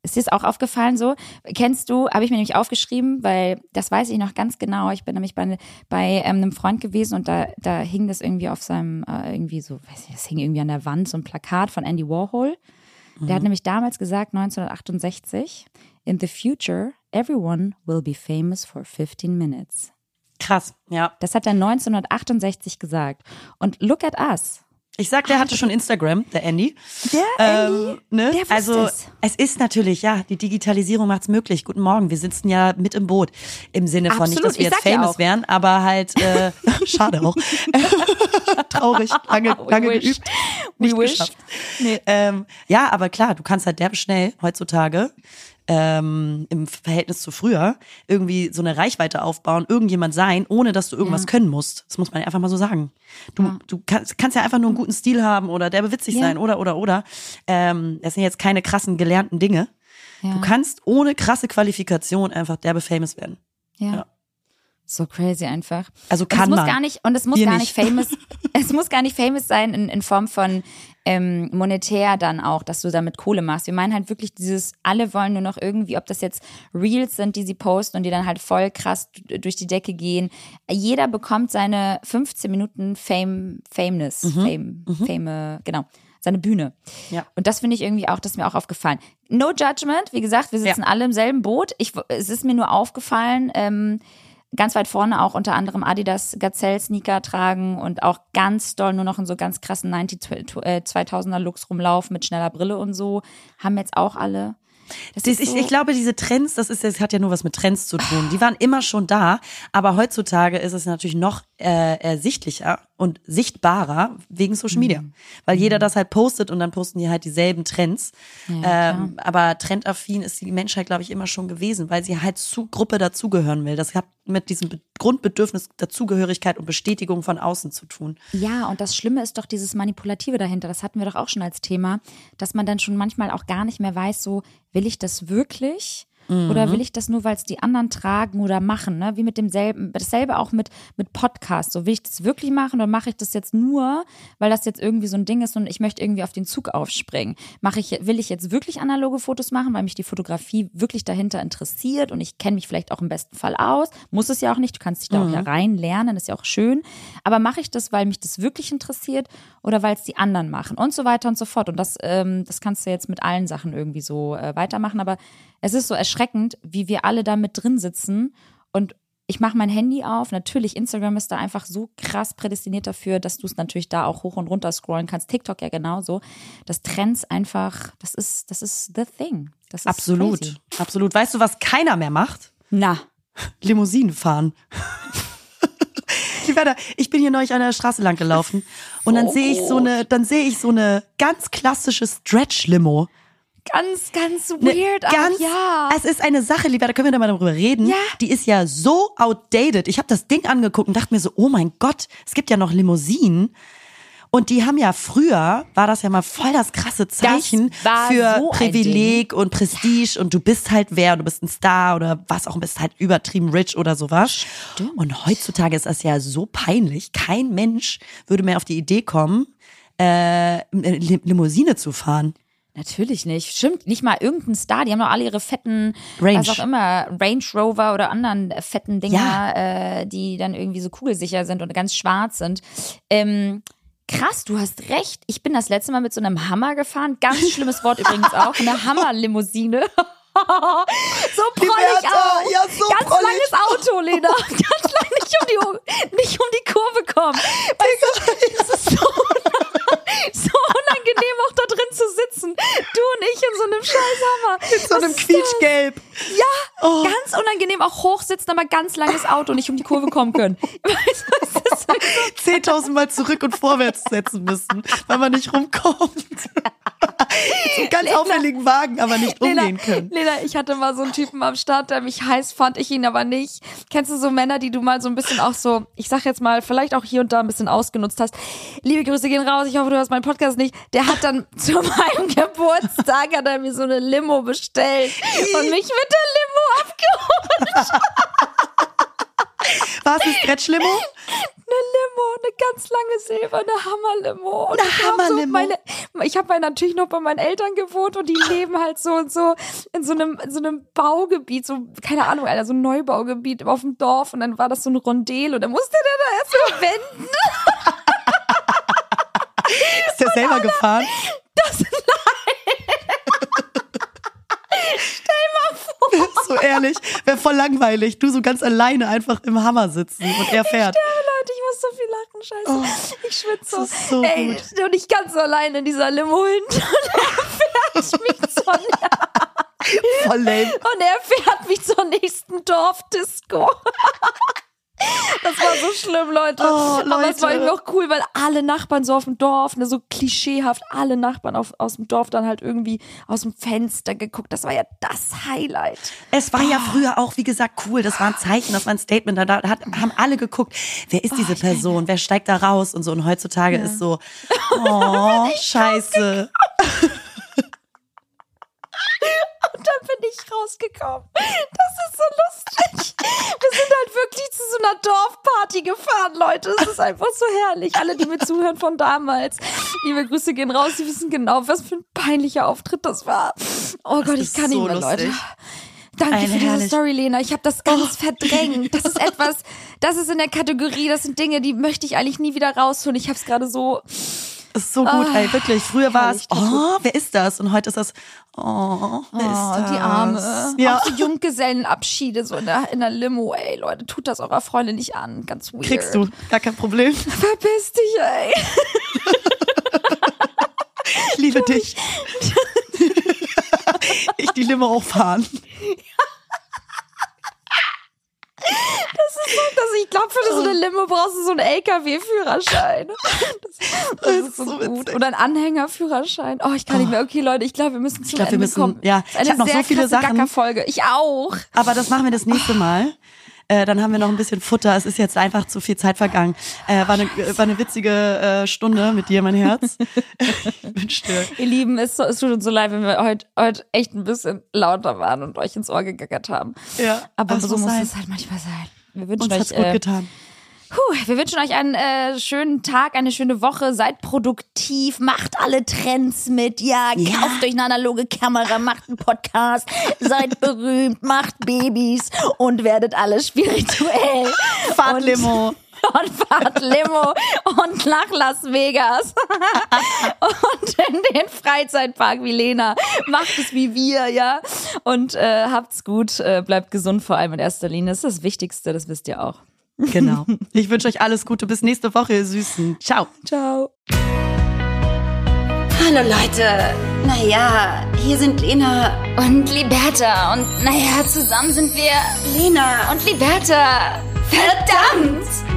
Ist dir das auch aufgefallen so? Kennst du, habe ich mir nämlich aufgeschrieben, weil das weiß ich noch ganz genau. Ich bin nämlich bei, bei ähm, einem Freund gewesen und da, da hing das irgendwie auf seinem, äh, irgendwie so, weiß ich, das hing irgendwie an der Wand, so ein Plakat von Andy Warhol. Der hat nämlich damals gesagt, 1968, in the future, everyone will be famous for 15 minutes. Krass, ja. Das hat er 1968 gesagt. Und look at us. Ich sag, der hatte schon Instagram, der Andy. Der Ähm, ne? der also es. es ist natürlich, ja, die Digitalisierung macht's möglich. Guten Morgen, wir sitzen ja mit im Boot. Im Sinne von nicht, Absolut, dass wir jetzt ja famous auch. wären, aber halt, äh, *laughs* schade auch. *laughs* Traurig, lange, *laughs* We lange wish. geübt. We Nicht wish. geschafft. Nee. Ähm, ja, aber klar, du kannst halt derbe schnell heutzutage ähm, im Verhältnis zu früher irgendwie so eine Reichweite aufbauen, irgendjemand sein, ohne dass du irgendwas Ja. können musst. Das muss man ja einfach mal so sagen. Du, du kannst, kannst ja einfach nur einen guten Stil haben oder der witzig Ja. sein oder oder oder. Ähm, das sind jetzt keine krassen gelernten Dinge. Ja. Du kannst ohne krasse Qualifikation einfach derbe famous werden. Ja. Ja. So crazy einfach. Also und es kann muss man. gar nicht und es muss Wir gar nicht. nicht famous. *laughs* es muss gar nicht famous sein in, in Form von ähm, monetär dann auch, dass du damit Kohle machst. Wir meinen halt wirklich dieses, alle wollen nur noch irgendwie, ob das jetzt Reels sind, die sie posten und die dann halt voll krass durch die Decke gehen. Jeder bekommt seine 15 Minuten Fame, Fameness, Fame, Fame, genau. Seine Bühne. Ja. Und das finde ich irgendwie auch, das ist mir auch aufgefallen. No judgment, wie gesagt, wir sitzen Ja. alle im selben Boot. Ich, es ist mir nur aufgefallen, ähm, ganz weit vorne auch unter anderem Adidas Gazelle Sneaker tragen und auch ganz doll nur noch in so ganz krassen 90 tw- äh, 2000er Looks rumlaufen mit schneller Brille und so. Haben jetzt auch alle. Das ist ich, so, ich glaube, diese Trends, das ist, das hat ja nur was mit Trends zu tun. Die waren immer schon da, aber heutzutage ist es natürlich noch äh, ersichtlicher und sichtbarer wegen Social Media, Mhm. weil jeder das halt postet und dann posten die halt dieselben Trends. Ja, ähm, aber trendaffin ist die Menschheit, glaube ich, immer schon gewesen, weil sie halt zu Gruppe dazugehören will. Das hat mit diesem Be Grundbedürfnis Dazugehörigkeit und Bestätigung von außen zu tun. Ja, und das Schlimme ist doch dieses Manipulative dahinter. Das hatten wir doch auch schon als Thema, dass man dann schon manchmal auch gar nicht mehr weiß, so, will ich das wirklich? Oder will ich das nur, weil es die anderen tragen oder machen, ne? Wie mit demselben, dasselbe auch mit, mit Podcast. So, will ich das wirklich machen oder mache ich das jetzt nur, weil das jetzt irgendwie so ein Ding ist und ich möchte irgendwie auf den Zug aufspringen? Mache ich, will ich jetzt wirklich analoge Fotos machen, weil mich die Fotografie wirklich dahinter interessiert und ich kenne mich vielleicht auch im besten Fall aus? Muss es ja auch nicht, du kannst dich da auch ja rein lernen, ist ja auch schön. Aber mache ich das, weil mich das wirklich interessiert oder weil es die anderen machen und so weiter und so fort. Und das, ähm, das kannst du jetzt mit allen Sachen irgendwie so äh, weitermachen. Aber es ist so erschreckend, wie wir alle da mit drin sitzen und ich mache mein Handy auf. Natürlich, Instagram ist da einfach so krass prädestiniert dafür, dass du es natürlich da auch hoch und runter scrollen kannst. TikTok ja genauso. Das Trends einfach, das ist, das ist the thing. Das ist Absolut, Crazy. absolut. Weißt du, was keiner mehr macht? Na, Limousinen fahren. Ich, bin hier neulich an der Straße lang gelaufen und dann sehe ich so eine, dann sehe ich so eine ganz klassische Stretch-Limo. Ganz, ganz Ne, weird. ganz, auch, ja. Es ist eine Sache, lieber, da können wir da mal darüber reden. Ja. Die ist ja so outdated. Ich habe das Ding angeguckt und dachte mir so, oh mein Gott, es gibt ja noch Limousinen. Und die haben ja früher, war das ja mal voll das krasse Zeichen war für so Privileg und Prestige und du bist halt wer, du bist ein Star oder was auch, bist halt übertrieben rich oder sowas. Und heutzutage ist das ja so peinlich. Kein Mensch würde mehr auf die Idee kommen, äh, Limousine zu fahren. Natürlich nicht. Stimmt, nicht mal irgendein Star. Die haben doch alle ihre fetten, Range. was auch immer, Range Rover oder anderen fetten Dinger, Ja. äh, die dann irgendwie so kugelsicher sind und ganz schwarz sind. Ähm, Krass, du hast recht. Ich bin das letzte Mal mit so einem Hammer gefahren. Ganz schlimmes Wort übrigens *laughs* auch. Eine Hammerlimousine. *laughs* so prollig auch. ja, so Ganz prollig langes Auto, Lena. *laughs* Ganz lang nicht um die, nicht um die Kurve kommen. Weißt du, das ist so, so unangenehm auch da drin zu sitzen. Du und ich in so einem scheiß Hammer. Mit so einem Quietschgelb. Ja, Oh. ganz unangenehm, auch hochsitzen, aber ganz langes Auto, nicht um die Kurve kommen können. Weißt *laughs* du, *laughs* das ist so 10.000 Mal zurück und vorwärts setzen müssen, weil man nicht rumkommt. *laughs* Einem ganz auffälligen Wagen, aber nicht umgehen können. Lena, ich hatte mal so einen Typen am Start, der mich heiß fand, ich ihn aber nicht. Kennst du so Männer, die du mal so ein bisschen auch so, ich sag jetzt mal, vielleicht auch hier und da ein bisschen ausgenutzt hast? Liebe Grüße gehen raus, ich hoffe, du hast meinen Podcast nicht. Der hat dann zu meinem Geburtstag, hat er mir so eine Limo bestellt und mich mit der Limo abgeholt. War es eine Stretch-Limo? Eine Limo, eine ganz lange silberne Hammerlimo. Und Eine Hammerlimo? So ich habe natürlich noch bei meinen Eltern gewohnt und die leben halt so und so in so einem, in so einem Baugebiet, so, keine Ahnung, Alter, so ein Neubaugebiet auf dem Dorf und dann war das so ein Rondel und dann musste der da erst mal *laughs* wenden. Ist der selber gefahren? Das, *laughs* So ehrlich, wäre voll langweilig. Du so ganz alleine einfach im Hammer sitzen und er fährt. Ja, Leute, ich muss so viel lachen, scheiße. ich schwitze Oh, ist so Ey, gut. und ich ganz so alleine in dieser Limo hinten und er fährt mich *laughs* zur, Voll lame. und er fährt mich zur nächsten Dorfdisco. Das war so schlimm, Leute. Oh, Aber es war Leute. irgendwie auch cool, weil alle Nachbarn so auf dem Dorf, ne, so klischeehaft, alle Nachbarn auf, aus dem Dorf dann halt irgendwie aus dem Fenster geguckt. Das war ja das Highlight. Es war ja früher auch, wie gesagt, cool. Das war ein Zeichen, das war ein Statement. Da hat, haben alle geguckt, wer ist diese Person, wer steigt da raus und so. Und heutzutage ist so, *laughs* oh, scheiße. *laughs* Und dann bin ich rausgekommen. Das ist so lustig. Wir sind halt wirklich zu so einer Dorfparty gefahren, Leute. Das ist einfach so herrlich. Alle, die mir zuhören von damals. Liebe Grüße gehen raus. Sie wissen genau, was für ein peinlicher Auftritt das war. Oh Gott, ich kann so nicht mehr, lustig. Leute. Danke Ein für diese herrlich- Story, Lena. Ich habe das ganz verdrängt. Das ist etwas, das ist in der Kategorie, das sind Dinge, die möchte ich eigentlich nie wieder rausholen. Ich habe es gerade so, ist so gut, ey, wirklich. Früher war es, oh, wer ist das? Und heute ist das, oh, wer ist Oh, das? die Arme. Ja. Auch so Junggesellenabschiede so in der, in der Limo, ey, Leute, tut das eurer Freundin nicht an. Ganz weird. Kriegst du, gar kein Problem. Verpiss dich, ey. Ich *laughs* liebe dich. ich die Limo auch fahren. So, dass ich glaube, für so eine Limo brauchst du so einen LKW-Führerschein. Das, das ist so so gut. Oder einen Anhängerführerschein. Oh, ich kann nicht mehr. Okay, Leute, ich glaube, wir müssen zum glaub, wir Ende müssen- kommen. ja. Ich hab noch so viele Sachen. Gackerfolge. Ich auch. Aber das machen wir das nächste Mal. Äh, dann haben wir noch ein bisschen Futter. Es ist jetzt einfach zu viel Zeit vergangen. Äh, war, eine, war eine witzige äh, Stunde mit dir, mein Herz. *laughs* ich wünsche dir. Ihr Lieben, es, es tut uns so leid, wenn wir heute, heute echt ein bisschen lauter waren und euch ins Ohr gegackert haben. Ja, Aber so muss muss sein. es halt manchmal sein. Wir wünschen Uns euch hat's gut äh, getan. Puh, wir wünschen euch einen äh, schönen Tag, eine schöne Woche. Seid produktiv, macht alle Trends mit. Ja, Ja. kauft euch eine analoge Kamera, macht einen Podcast, *laughs* seid berühmt, macht Babys und werdet alle spirituell. Fahrt Limo. Und fahrt Limo und nach Las Vegas. und in den Freizeitpark wie Lena. Macht es wie wir, ja. Und äh, habt's gut, äh, bleibt gesund vor allem in erster Linie. Das ist das Wichtigste, das wisst ihr auch. Genau. *laughs* Ich wünsche euch alles Gute. Bis nächste Woche, ihr Süßen. Ciao. Ciao. Hallo Leute. Naja, hier sind Lena. Und Liberta. Und naja, zusammen sind wir Lena. und Liberta. Verdammt!